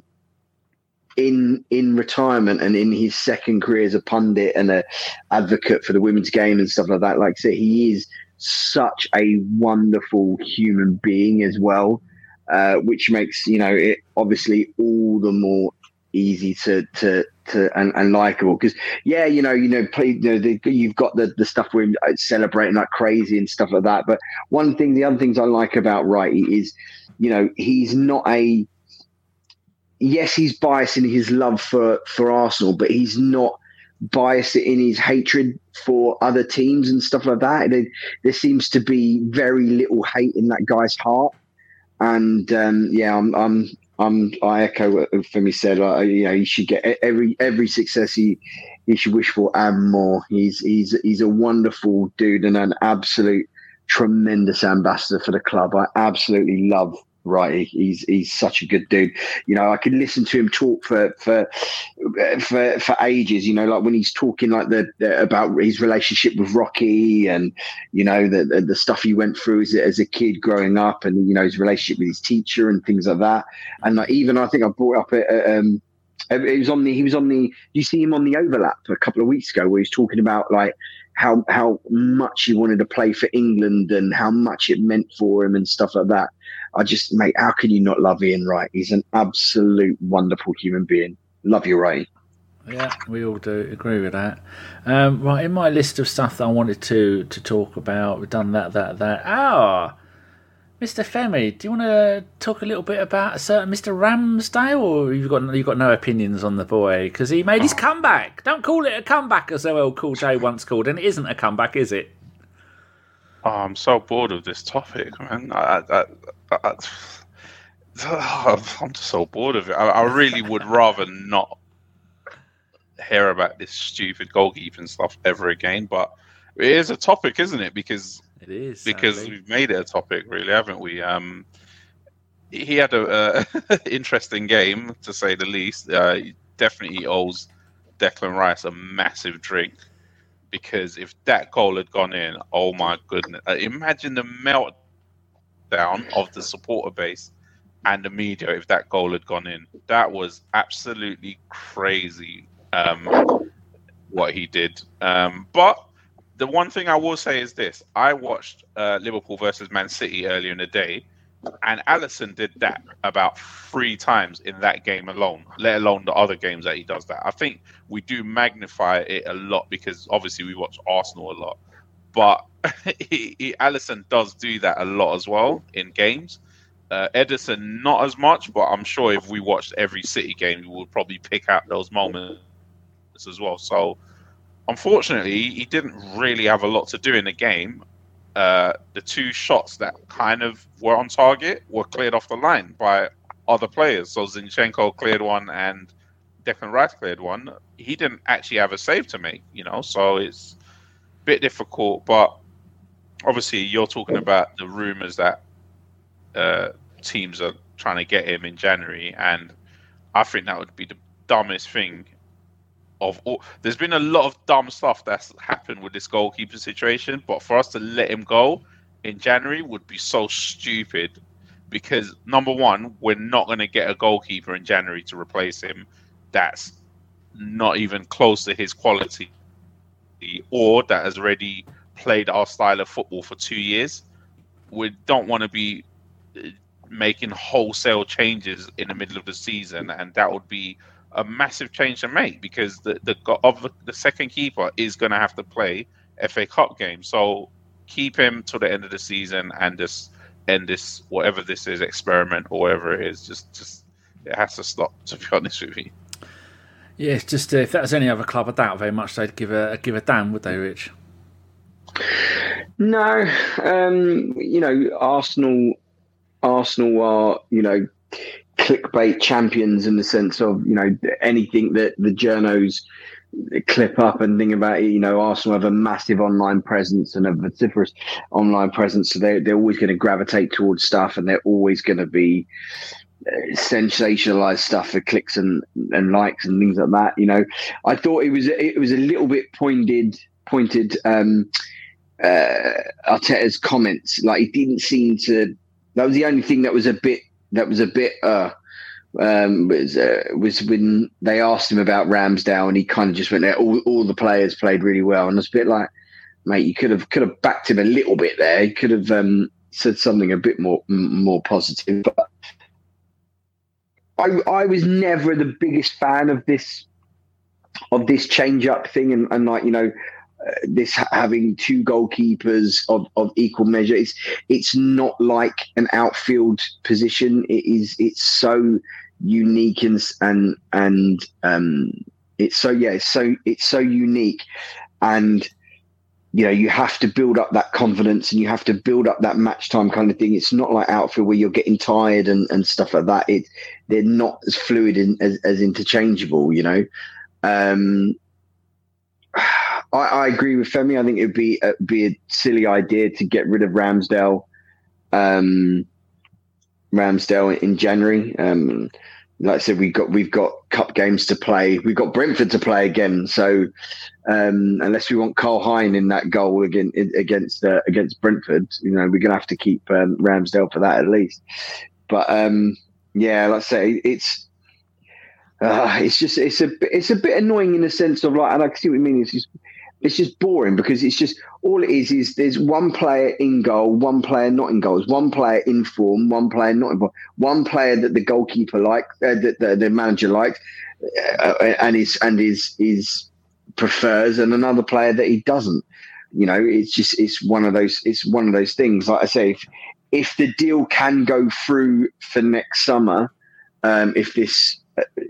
in in retirement and in his second career as a pundit and a advocate for the women's game and stuff like that. Like I said, he is such a wonderful human being as well, uh, which makes you know it obviously all the more easy to to to and, and likable because yeah you know you know play you know the, you've got the the stuff we're celebrating like crazy and stuff like that but one thing the other things i like about Wrighty is you know he's not a yes, he's biased in his love for for Arsenal, but he's not biased in his hatred for other teams and stuff like that. There, there seems to be very little hate in that guy's heart, and um, yeah, I'm, I'm, I'm, I echo what Femi said. Uh, you know, he should get every every success he he should wish for and more. He's he's he's a wonderful dude and an absolute tremendous ambassador for the club. I absolutely love Wright. He's he's such a good dude. You know, I could listen to him talk for for for for ages. You know, like when he's talking like the, the about his relationship with Rocky and you know the, the, the stuff he went through as a, as a kid growing up, and you know his relationship with his teacher and things like that. And like even I think I brought up a, um, it was on the he was on the you see him on the overlap a couple of weeks ago where he's talking about like how how much he wanted to play for England and how much it meant for him and stuff like that. I just, mate, how can you not love Ian Wright? He's an absolute wonderful human being. Love you, Ray. Yeah, we all do agree with that. Um, right, in my list of stuff that I wanted to to talk about, we've done that, that, that. Ah, Mr. Femi, do you want to talk a little bit about a certain Mr. Ramsdale, or you've got you've got no opinions on the boy because he made his comeback? Don't call it a comeback, as LL Cool J once called, and it isn't a comeback, is it? Oh, I'm so bored of this topic, man. I, I, I, am just so bored of it. I, I, really would rather not hear about this stupid goalkeeping stuff ever again. But it is a topic, isn't it? Because it is because sadly. we've made it a topic, really, haven't we? Um, he had a, interesting game to say the least. Uh, definitely owes Declan Rice a massive drink because if that goal had gone in, oh my goodness! Uh, imagine the meltdown of the supporter base and the media if that goal had gone in. That was absolutely crazy. Um, what he did, um, but the one thing I will say is this: I watched uh, Liverpool versus Man City earlier in the day, and Alisson did that about three times in that game alone, let alone the other games that he does that. I think we do magnify it a lot because obviously we watch Arsenal a lot, but he, he, Alisson does do that a lot as well in games. Uh, Ederson not as much, but I'm sure if we watched every City game, we would probably pick out those moments as well. So unfortunately, he didn't really have a lot to do in the game. Uh, the two shots that kind of were on target were cleared off the line by other players. So Zinchenko cleared one and Declan Rice cleared one. He didn't actually have a save to make, you know, so it's bit difficult. But obviously, you're talking about the rumours that uh, teams are trying to get him in January, and I think that would be the dumbest thing of all. There's been a lot of dumb stuff that's happened with this goalkeeper situation, but for us to let him go in January would be so stupid because number one, we're not going to get a goalkeeper in January to replace him. That's not even close to his quality, or that has already played our style of football for two years. We don't want to be uh, making wholesale changes in the middle of the season, and that would be a massive change to make because the the of the second keeper is going to have to play FA Cup games. So keep him till the end of the season and just end this whatever this is experiment or whatever it is. Just just it has to stop. To be honest with you. Yeah, it's just uh, if that was any other club, I doubt very much they'd give a give a damn, would they, Rich? No, um, you know, Arsenal. Arsenal are, you know, clickbait champions in the sense of you know anything that the journos clip up and think about it, you know Arsenal have a massive online presence and a vociferous online presence so they they're always going to gravitate towards stuff and they're always going to be sensationalized stuff for clicks and and likes and things like that you know I thought it was it was a little bit pointed pointed um uh Arteta's comments like he didn't seem to that was the only thing that was a bit that was a bit uh um, was uh, was when they asked him about Ramsdale and he kind of just went there. All, all the players played really well, and it's a bit like, mate, you could have could have backed him a little bit there. He could have um, said something a bit more more positive. But I I was never the biggest fan of this of this change up thing, and, and like you know this having two goalkeepers of, of equal measure. It's it's not like an outfield position. It is it's so unique and and and um, it's so yeah it's so it's so unique and you know you have to build up that confidence and you have to build up that match time kind of thing it's not like outfield where you're getting tired and, and stuff like that it they're not as fluid and as, as interchangeable you know um I, I agree with Femi. I think it'd be a, be a silly idea to get rid of Ramsdale, um, Ramsdale in January. Um, like I said, we've got we've got cup games to play. We've got Brentford to play again. So um, unless we want Karl Hein in that goal again against uh, against Brentford, you know, we're gonna have to keep um, Ramsdale for that at least. But um, yeah, like I say, it's uh, it's just it's a it's a bit annoying in the sense of like, and I see what you mean. It's just it's just boring because it's just all it is is there's one player in goal, one player not in goals, one player in form, one player not in form, one player that the goalkeeper like, uh, that the, the, manager likes, uh, and is and is is prefers, and another player that he doesn't. You know, it's just it's one of those it's one of those things. Like I say, if if the deal can go through for next summer, um, if this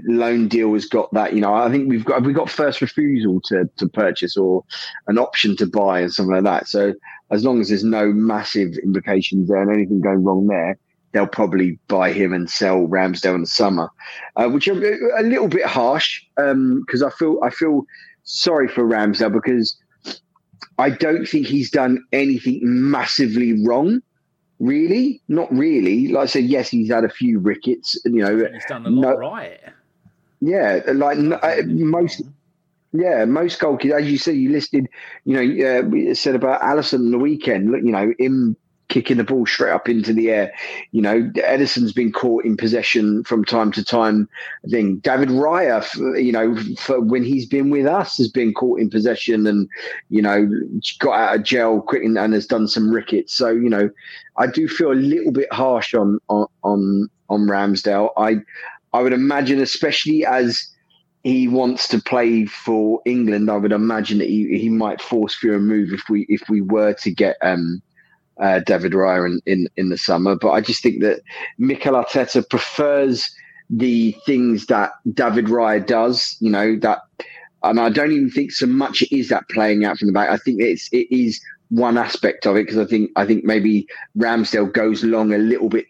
loan deal has got that. You know, I think we've got we got first refusal to to purchase or an option to buy and something like that. So as long as there's no massive implications there and anything going wrong there, they'll probably buy him and sell Ramsdale in the summer, uh, which are a little bit harsh because um, I feel I feel sorry for Ramsdale because I don't think he's done anything massively wrong really, not really. Like I said, yes, he's had a few rickets. You know, he's done a lot no, right. Yeah, like no, uh, most. Yeah, most goalkeepers, as you said, you listed, you know, uh, we said about Alisson the weekend, you know, him kicking the ball straight up into the air. You know, Ederson's been caught in possession from time to time. I think David Raya, you know, for when he's been with us, has been caught in possession and, you know, got out of jail quick and, and has done some rickets. So, you know, I do feel a little bit harsh on on on, Ramsdale. I I would imagine, especially as he wants to play for England, I would imagine that he, he might force fear a move if we if we were to get um, uh, David Raya in, in, in the summer. But I just think that Mikel Arteta prefers the things that David Raya does. You know that, and I don't even think so much it is that playing out from the back. I think it's it is one aspect of it because I think I think maybe Ramsdale goes long a little bit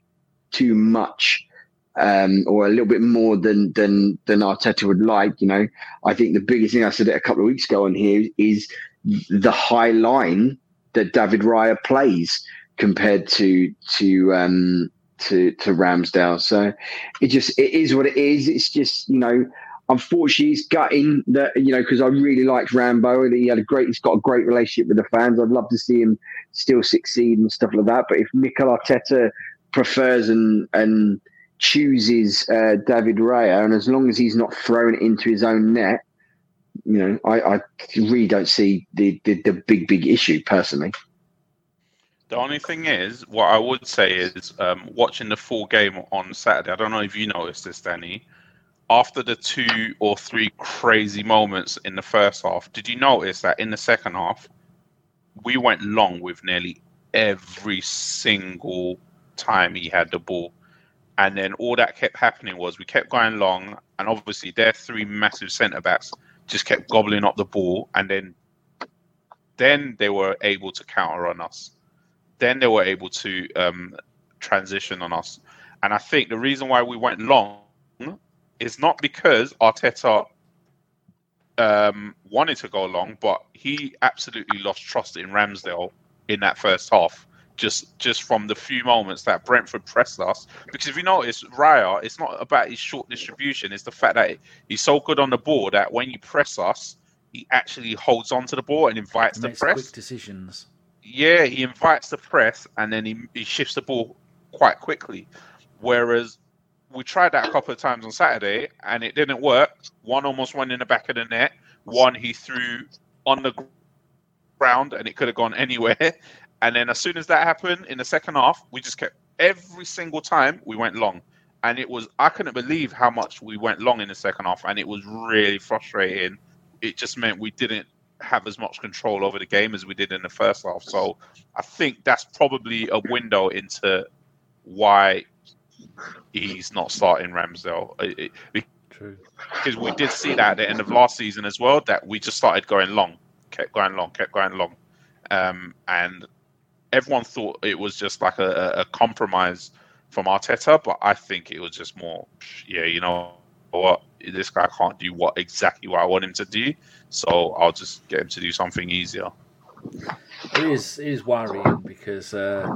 too much um, or a little bit more than than than Arteta would like. You know, I think the biggest thing I said it a couple of weeks ago on here is the high line that David Raya plays compared to to um, to to Ramsdale. So it just it is what it is. It's just you know. Unfortunately, it's gutting that you know because I really liked Rambo and he had a great, he's got a great relationship with the fans. I'd love to see him still succeed and stuff like that. But if Mikel Arteta prefers and and chooses uh, David Raya, and as long as he's not thrown into his own net, you know, I, I really don't see the, the, the big big issue personally. The only thing is, what I would say is, um, watching the full game on Saturday. I don't know if you noticed this, Danny. After the two or three crazy moments in the first half, did you notice that in the second half, we went long with nearly every single time he had the ball? and then all that kept happening was we kept going long, and obviously their three massive centre backs just kept gobbling up the ball, and then then they were able to counter on us. Then they were able to um, transition on us, and I think the reason why we went long is not because Arteta um, wanted to go long, but he absolutely lost trust in Ramsdale in that first half just just from the few moments that Brentford pressed us. Because if you notice, Raya, it's not about his short distribution; it's the fact that he's so good on the ball that when you press us, he actually holds on to the ball and invites the press. Quick decisions. Yeah, he invites the press and then he, he shifts the ball quite quickly. Whereas we tried that a couple of times on Saturday and it didn't work. One almost went in the back of the net. One he threw on the ground and it could have gone anywhere. And then as soon as that happened in the second half, we just kept every single time we went long. And it was I couldn't believe how much we went long in the second half, and it was really frustrating. It just meant we didn't have as much control over the game as we did in the first half. So I think that's probably a window into why he's not starting Ramsdale. It, it, True. Because we did see that at the end of last season as well, that we just started going long, kept going long, kept going long. Um, and everyone thought it was just like a, a compromise from Arteta, but I think it was just more, yeah, you know what, this guy can't do what exactly what I want him to do, so I'll just get him to do something easier. It is it is worrying because uh,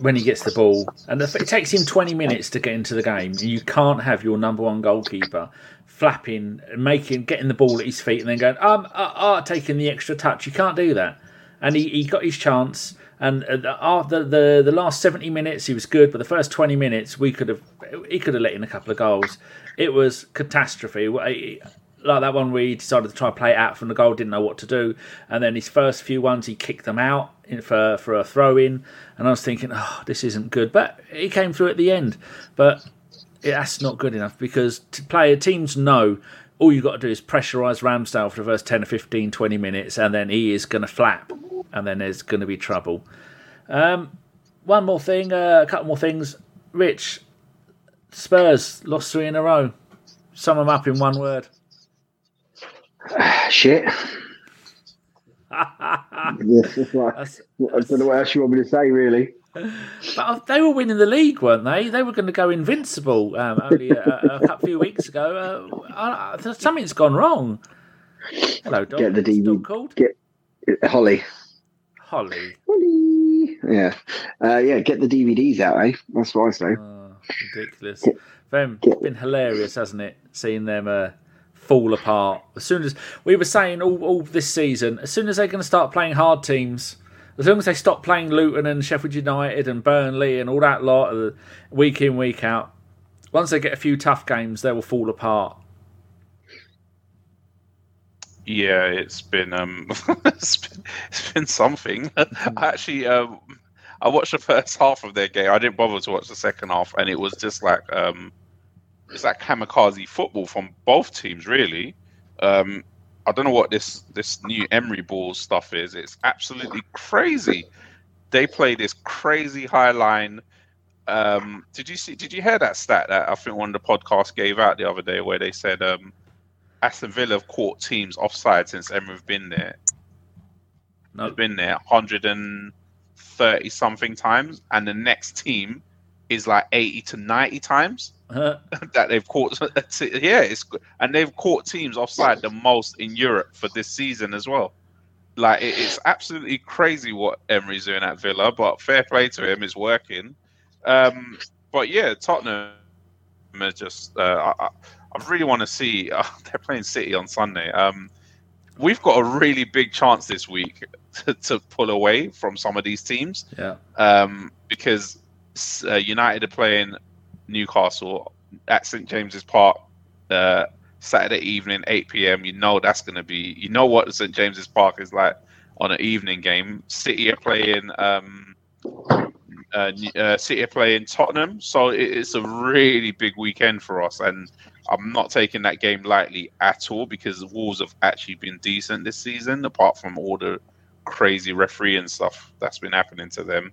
when he gets the ball, and it takes him twenty minutes to get into the game, and you can't have your number one goalkeeper flapping, making, getting the ball at his feet, and then going, um, uh, uh, taking the extra touch. You can't do that. And he, he got his chance and uh, after uh, the the last seventy minutes, he was good, but the first twenty minutes, we could have he could have let in a couple of goals. It was catastrophe. Like that one where he decided to try play out from the goal, didn't know what to do, and then his first few ones he kicked them out for for a throw in, and I was thinking, oh, this isn't good. But he came through at the end, but that's not good enough because to play teams know all you've got to do is pressurise Ramsdale for the first 10 or 15, 20 minutes, and then he is going to flap and then there's going to be trouble. Um, one more thing, uh, a couple more things. Rich, Spurs lost three in a row. Sum them up in one word. Shit. yes, like, I don't know what else you want me to say, really. But they were winning the league, weren't they? They were going to go invincible um, only a, a, few weeks ago. Uh, something's gone wrong. Hello. Get the DVD. called? Get Holly. Holly. Holly. Yeah. Uh, yeah, get the DVDs out, eh? That's what I say. Oh, ridiculous. Get, Them, get, it's been hilarious, hasn't it? Seeing them uh, fall apart. As soon as we were saying all, all this season, as soon as they're going to start playing hard teams, as long as they stop playing Luton and Sheffield United and Burnley and all that lot week in week out, once they get a few tough games, they will fall apart. Yeah, it's been um, it's been, it's been something. I actually um, I watched the first half of their game. I didn't bother to watch the second half, and it was just like um, it's like kamikaze football from both teams, really. Um, I don't know what this this new Emery ball stuff is. It's absolutely crazy. They play this crazy high line. Um, did you see? Did you hear that stat that I think one of the podcasts gave out the other day, where they said um, Aston Villa have caught teams offside since Emery have been there. No. They've been there 130 something times, and the next team is like 80 to 90 times. that they've caught. yeah, it's and they've caught teams offside the most in Europe for this season as well. Like it, it's absolutely crazy what Emery's doing at Villa, but fair play to him, it's working. Um, but yeah, Tottenham are just. Uh, I, I really want to see. Uh, they're playing City on Sunday. Um, we've got a really big chance this week to, to, pull away from some of these teams. Yeah. Um, because uh, United are playing Newcastle at St James's Park uh, Saturday evening, 8 p.m. You know that's going to be. You know what St James's Park is like on an evening game. City are playing. Um, uh, uh, City are playing Tottenham, so it's a really big weekend for us, and I'm not taking that game lightly at all because the Wolves have actually been decent this season, apart from all the crazy referee and stuff that's been happening to them.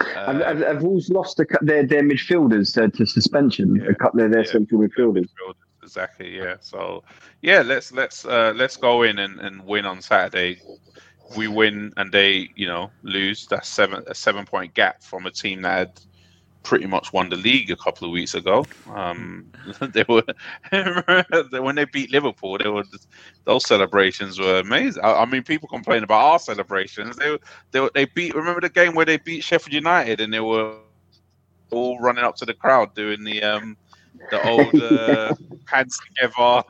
Uh, have, have, Wolves lost a, their their midfielders uh, to suspension? Yeah, a couple of their yeah, central midfielders. Exactly. Yeah. So yeah, let's let's uh, let's go in and, and win on Saturday. We win and they you know lose. That's seven a seven point gap from a team that had pretty much won the league a couple of weeks ago. Um, they were when they beat Liverpool, they were those celebrations were amazing. I, I, mean, people complain about our celebrations. They they they beat. Remember the game where they beat Sheffield United and they were all running up to the crowd doing the um the old uh, hands together,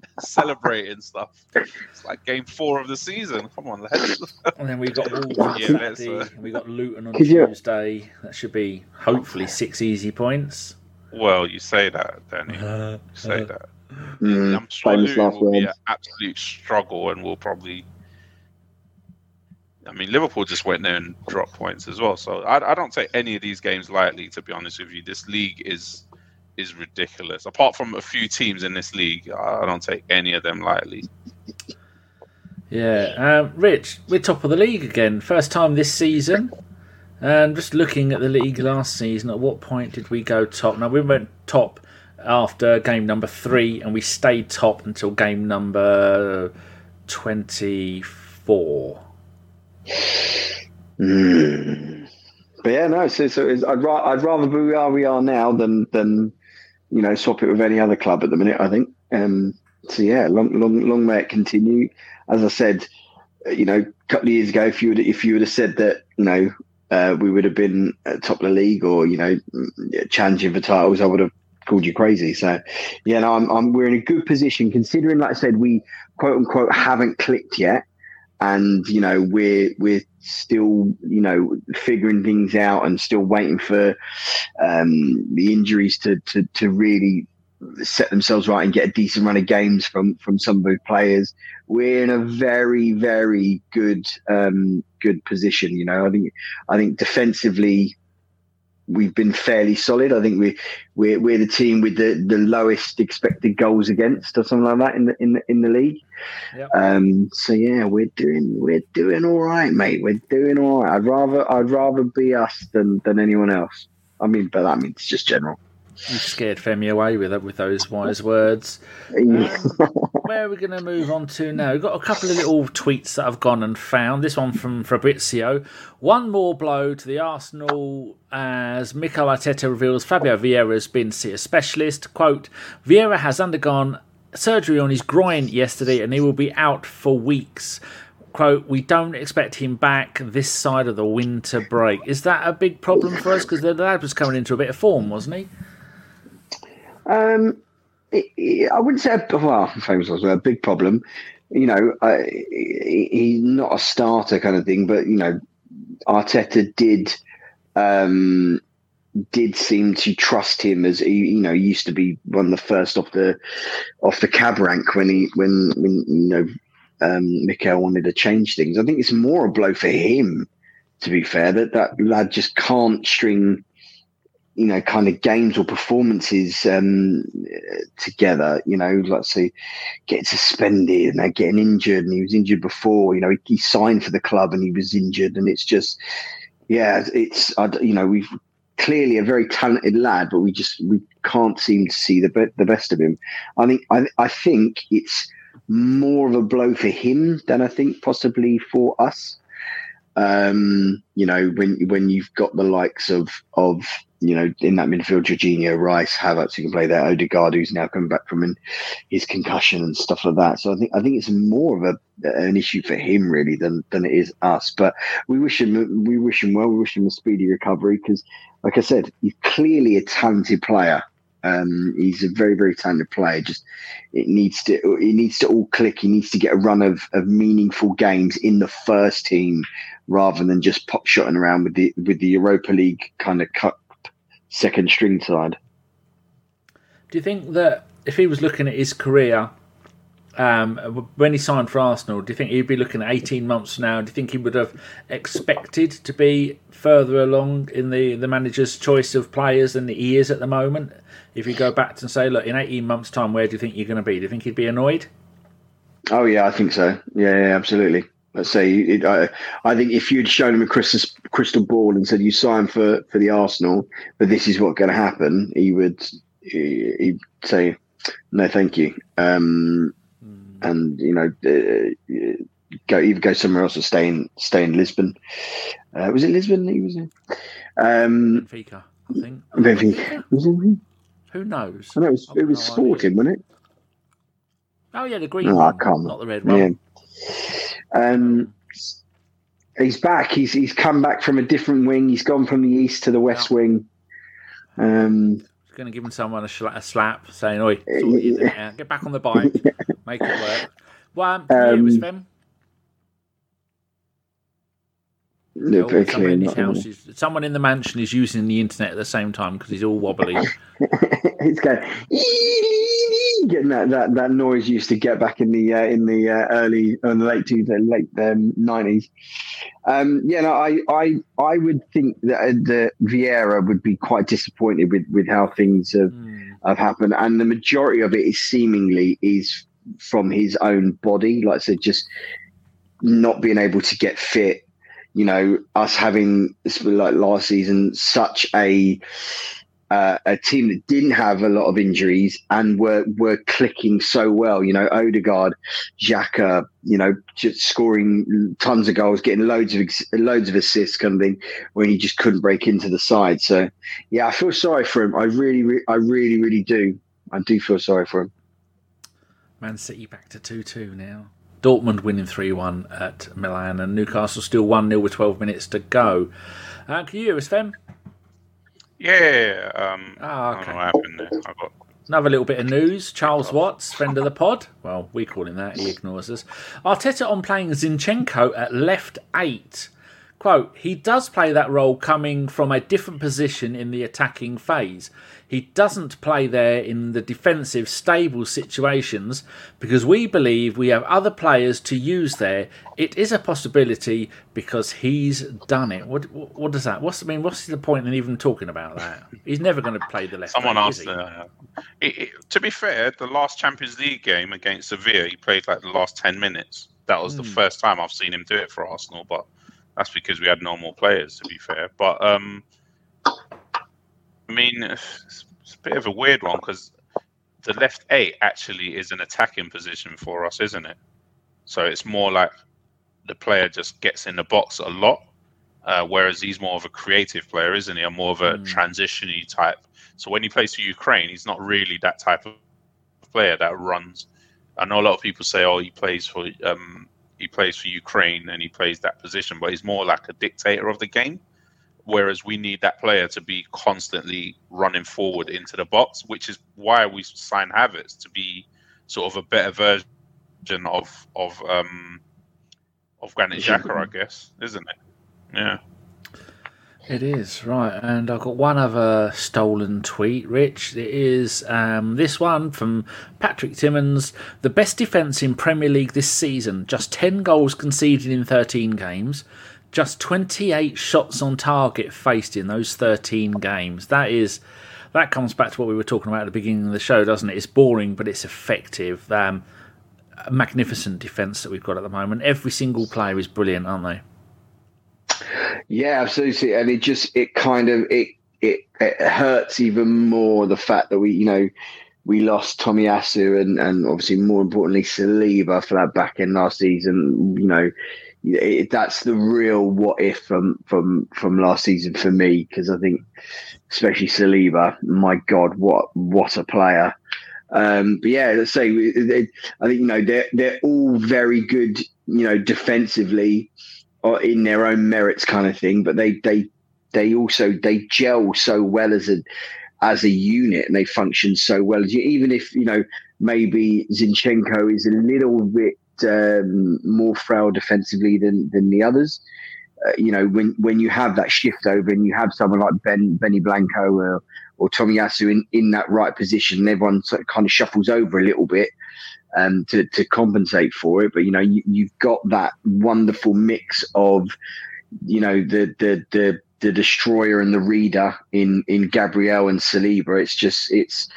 celebrating stuff. It's like game four of the season. Come on, lads. and then we've got Wolves on yeah, Saturday. Uh... We got Luton on Tuesday. That should be hopefully six easy points. Well, you say that, Danny. Uh, you say uh, that. Mm, I'm sure Luton will be an absolute struggle, and we'll probably. I mean, Liverpool just went there and dropped points as well. So I, I don't take any of these games lightly. To be honest with you, this league is is ridiculous. Apart from a few teams in this league, I don't take any of them lightly. Yeah, um, Rich, we're top of the league again. First time this season. And just looking at the league last season, at what point did we go top? Now we went top after game number three, and we stayed top until game number twenty-four. Mm. But yeah, no. So, so I'd, ra- I'd rather be where we are now than than you know, swap it with any other club at the minute. I think. Um, so yeah, long, long, long may it continue. As I said, you know, a couple of years ago, if you would if you would have said that, you know, uh, we would have been top of the league or you know, challenging for titles, I would have called you crazy. So, yeah, no, I'm, I'm, we're in a good position considering, like I said, we quote unquote haven't clicked yet and you know we're we're still you know figuring things out and still waiting for um, the injuries to, to to really set themselves right and get a decent run of games from from some of the players. We're in a very very good um, good position. You know, I think I think defensively we've been fairly solid. I think we we're we're the team with the, the lowest expected goals against or something like that in the in the in the league. Yep. Um, so yeah, we're doing we're doing all right, mate. We're doing all right. I'd rather I'd rather be us than than anyone else. I mean, but that means just general. You scared Femi away with with those wise words. Um, where are we going to move on to now? We've got a couple of little tweets that I've gone and found. This one from Fabrizio. One more blow to the Arsenal as Mikel Arteta reveals Fabio Vieira has been to see a specialist. Quote, Vieira has undergone surgery on his groin yesterday and he will be out for weeks. Quote, we don't expect him back this side of the winter break. Is that a big problem for us? Because the lad was coming into a bit of form, wasn't he? Um, it, it, I wouldn't say a, well, famous was a big problem. You know, uh, he's not a starter kind of thing, but you know, Arteta did um, did seem to trust him as he, you know, used to be one of the first off the off the cab rank when he when when you know um, Mikel wanted to change things. I think it's more a blow for him, to be fair, that that lad just can't string, you know, kind of games or performances um, together. You know, let's say get suspended and they're getting injured, and he was injured before. You know, he, he signed for the club and he was injured, and it's just yeah, it's you know we've clearly a very talented lad, but we just we can't seem to see the the best of him. I think I, I think it's more of a blow for him than I think possibly for us. Um, you know, when when you've got the likes of of you know in that midfield, Jorginho, Rice, Havertz who can play there, Odegaard who's now coming back from his concussion and stuff like that. So I think I think it's more of a an issue for him really than than it is us. But we wish him we wish him well. We wish him a speedy recovery because, like I said, he's clearly a talented player. Um, he's a very, very talented player. Just it needs to it needs to all click. He needs to get a run of, of meaningful games in the first team rather than just pop shotting around with the with the Europa League kind of cup second string side. Do you think that if he was looking at his career um, when he signed for Arsenal, do you think he'd be looking at 18 months now? Do you think he would have expected to be further along in the, the manager's choice of players than he is at the moment? If you go back and say, look, in 18 months' time, where do you think you're going to be? Do you think he'd be annoyed? Oh, yeah, I think so. Yeah, yeah absolutely. Let's say, it, I, I think if you'd shown him a crystal, crystal ball and said, you sign for, for the Arsenal, but this is what's going to happen, he would he'd say, no, thank you. Um, and you know, uh, go either go somewhere else or stay in stay in Lisbon. Uh, was it Lisbon he was in? Um, Benfica, I think. Benfica. Was it? Who knows? I know it was, it was Sporting, wasn't it? Oh yeah, the green oh, one, not Not the red one. Yeah. Um, he's back. He's he's come back from a different wing. He's gone from the east to the west yeah. wing. Um, going to give him someone a, a slap, saying, "Oi, yeah. get back on the bike, make it work." Well, um, um, it was them. No, very clear. Is, someone in the mansion is using the internet at the same time because he's all wobbly. he's going getting that, that, that noise used to get back in the uh, in the uh, early in the late two late nineties. Um, yeah, no, I I I would think that uh, the Vieira would be quite disappointed with with how things have mm. have happened, and the majority of it is seemingly is from his own body. Like I said, just not being able to get fit you know, us having like last season such a uh, a team that didn't have a lot of injuries and were were clicking so well. You know, Odegaard, Xhaka, you know, just scoring tons of goals, getting loads of loads of assists, kind of thing, when he just couldn't break into the side. So, yeah, I feel sorry for him. I really, re- I really, really do. I do feel sorry for him. Man City back to two two now. Dortmund winning 3 1 at Milan, and Newcastle still 1 0 with 12 minutes to go. Uh, can you hear us, Fem? Yeah. Um, oh, okay. I don't know what happened there. I got Another little bit of news. Charles Watts, friend of the pod. Well, we call him that. He ignores us. Arteta on playing Zinchenko at left eight. Quote, he does play that role coming from a different position in the attacking phase. He doesn't play there in the defensive, stable situations because we believe we have other players to use there. It is a possibility because he's done it. What what, what does that? What's I mean? What's the point in even talking about that? He's never going to play the left. Someone asked. Uh, it, it, to be fair, the last Champions League game against Sevilla, he played like the last ten minutes. That was mm. the hmm. first time I've seen him do it for Arsenal, but that's because we had normal players. To be fair, but um, I mean, it's, a bit of a weird one because the left eight actually is an attacking position for us, isn't it? So it's more like the player just gets in the box a lot, uh, whereas he's more of a creative player, isn't he? A more of a mm. transitiony type. So when he plays for Ukraine, he's not really that type of player that runs. I know a lot of people say, "Oh, he plays for um, he plays for Ukraine and he plays that position," but he's more like a dictator of the game Whereas we need that player to be constantly running forward into the box, which is why we sign Havertz to be sort of a better version of of um, of Granit Xhaka, I guess, isn't it? Yeah. It is right, and I've got one other stolen tweet, Rich. It is um, this one from Patrick Timmons. The best defence in Premier League this season. Just ten goals conceded in thirteen games. Just twenty-eight shots on target faced in those thirteen games. That is that comes back to what we were talking about at the beginning of the show, doesn't it? It's boring, but it's effective. Um, magnificent defence that we've got at the moment. Every single player is brilliant, aren't they? Yeah, absolutely. And it just it kind of it it, it hurts even more the fact that we you know we lost Tomiyasu and and obviously more importantly Saliba for that back end last season. You know. It, that's the real what if from from from last season for me because I think especially Saliba, my God, what what a player! Um, but yeah, let's say they, I think you know they're they're all very good, you know, defensively or in their own merits kind of thing, but they they they also they gel so well as a as a unit and they function so well. Even if you know maybe Zinchenko is a little bit um, more frail defensively than than the others. Uh, you know when when you have that shift over and you have someone like Ben Benny Blanco or or Tomiyasu in in that right position, and everyone sort of kind of shuffles over a little bit um, to to compensate for it. But you know, you, you've got that wonderful mix of you know the the the the destroyer and the reader in in Gabriel and Saliba. It's just it's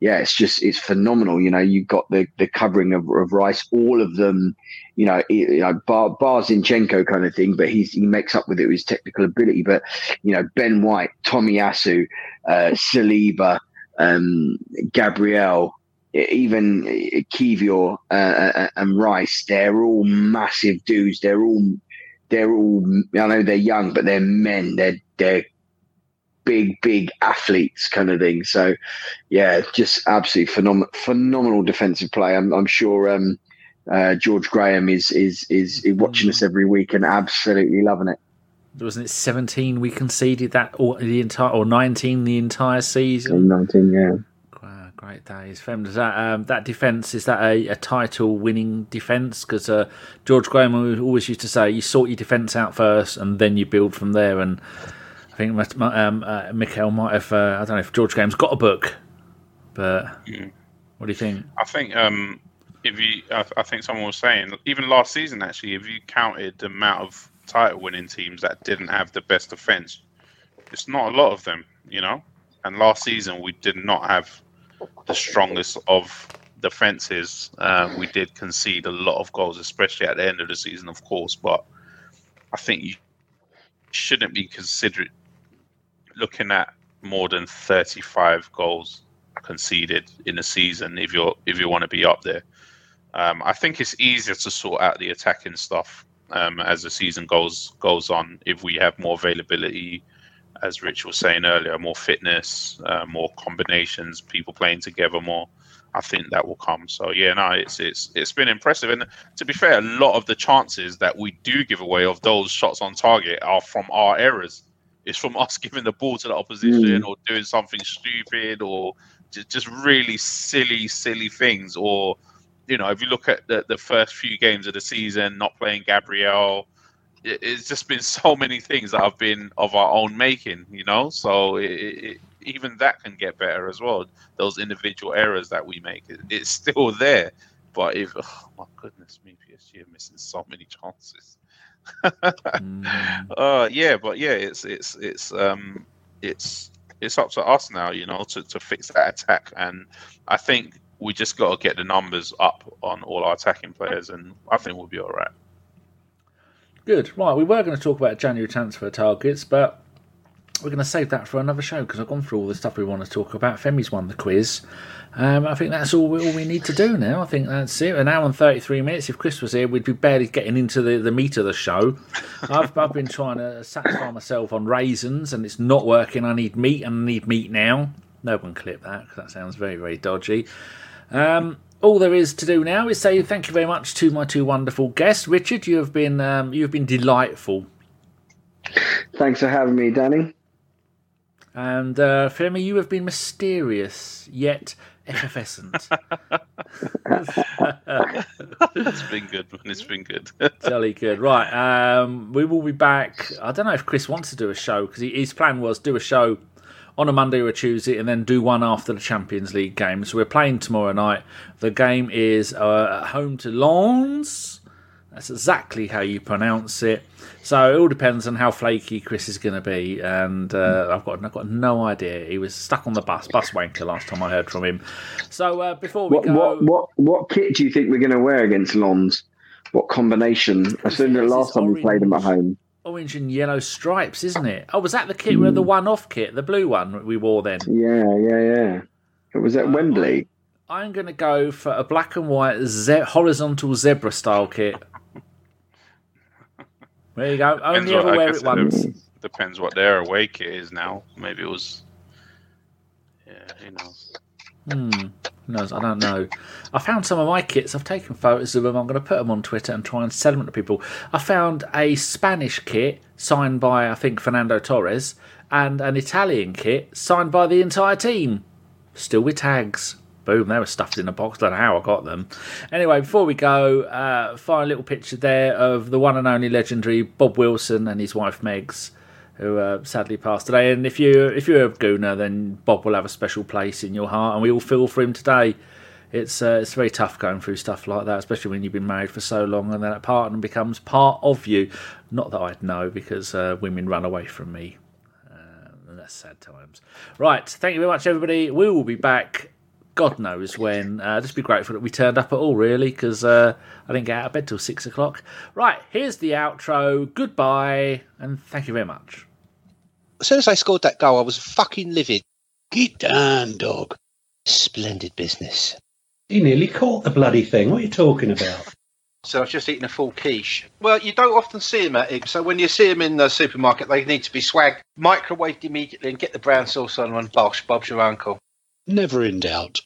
yeah, it's just it's phenomenal. You know, you've got the the covering of, of Rice, all of them. You know, you know, Bar, Bar Zinchenko kind of thing, but he's he makes up with it with his technical ability. But you know, Ben White, Tomiyasu, uh, Saliba, um, Gabriel, even Kiwior uh, uh, and Rice, they're all massive dudes. They're all they're all I know they're young, but they're men. They're they're big, big athletes kind of thing. So yeah, just absolutely phenomenal phenomenal defensive play. I'm, I'm sure um, uh, George Graham is, is is is watching us every week and absolutely loving it. Wasn't it 17 we conceded that or the entire or 19 the entire season? 19, yeah Great days, Fem. Does that um, that defence is that a, a title winning defence? Because uh, George Graham always used to say you sort your defence out first and then you build from there. And I think um, uh, Mikel might have. Uh, I don't know if George Graham's got a book, but mm. what do you think? I think um, if you, I, I think someone was saying even last season actually, if you counted the amount of title winning teams that didn't have the best defence, it's not a lot of them, you know. And last season we did not have the strongest of defenses. Um, we did concede a lot of goals, especially at the end of the season, of course. But I think you shouldn't be considering looking at more than 35 goals conceded in a season if you're if you want to be up there. Um, I think it's easier to sort out the attacking stuff um, as the season goes goes on if we have more availability as Rich was saying earlier, more fitness, uh, more combinations, people playing together more. I think that will come. So yeah, no, it's it's it's been impressive. And to be fair, a lot of the chances that we do give away of those shots on target are from our errors. It's from us giving the ball to the opposition mm. or doing something stupid or just, just really silly, silly things. Or you know, if you look at the, the first few games of the season, not playing Gabriel, it's just been so many things that have been of our own making, you know. So it, it, even that can get better as well. Those individual errors that we make, it, it's still there. But if oh my goodness me, PSG are missing so many chances. mm. uh, yeah, but yeah, it's it's it's um it's it's up to us now, you know, to, to fix that attack. And I think we just got to get the numbers up on all our attacking players, and I think we'll be all right. Good. Right, we were going to talk about January transfer targets, but we're going to save that for another show because I've gone through all the stuff we want to talk about. Femi's won the quiz. Um, I think that's all we, all we need to do now. I think that's it. An hour and 33 minutes. If Chris was here, we'd be barely getting into the, the meat of the show. I've, I've been trying to satisfy myself on raisins and it's not working. I need meat and I need meat now. No one clip that because that sounds very, very dodgy. Um, all there is to do now is say thank you very much to my two wonderful guests. Richard, you have been um, you have been delightful. Thanks for having me, Danny. And uh, Femi, you have been mysterious yet effervescent. it's been good, man. It's been good. Jolly good. Right. Um, we will be back. I don't know if Chris wants to do a show because his plan was do a show on a Monday or a Tuesday and then do one after the Champions League game. So we're playing tomorrow night. The game is uh, at home to Lens. That's exactly how you pronounce it. So it all depends on how flaky Chris is going to be, and uh, I've got I've got no idea. He was stuck on the bus, bus wanker last time I heard from him. So uh, before we what, go, what what what kit do you think we're going to wear against Lens? What combination? I said the last time we played them at home. Orange and yellow stripes, isn't it? Oh, was that the kit? Mm. The one-off kit, the blue one we wore then? Yeah, yeah, yeah. It was at uh, Wembley. I'm going to go for a black and white ze- horizontal zebra style kit. There you go. Only depends ever wear it once. Depends what their away kit is now. Maybe it was. Yeah, who knows? Hmm. Knows? I don't know. I found some of my kits. I've taken photos of them. I'm going to put them on Twitter and try and sell them to people. I found a Spanish kit signed by, I think, Fernando Torres, and an Italian kit signed by the entire team. Still with tags. Boom, they were stuffed in a box. I don't know how I got them. Anyway, before we go, uh, find a little picture there of the one and only legendary Bob Wilson and his wife Megs, who uh, sadly passed today. And if you if you're a Gooner, then Bob will have a special place in your heart, and we all feel for him today. It's uh, it's very tough going through stuff like that, especially when you've been married for so long, and then a partner becomes part of you. Not that I'd know, because uh, women run away from me. Uh, and that's sad times. Right, thank you very much, everybody. We will be back God knows when. Uh, just be grateful that we turned up at all, really, because uh, I didn't get out of bed till six o'clock. Right, here's the outro. Goodbye, and thank you very much. As soon as I scored that goal, I was fucking livid. Get down, dog. Splendid business. He nearly caught the bloody thing. What are you talking about? So I was just eating a full quiche. Well, you don't often see them at it. So when you see them in the supermarket, they need to be swagged, microwaved immediately, and get the brown sauce on and bosh, Bob's your uncle. Never in doubt.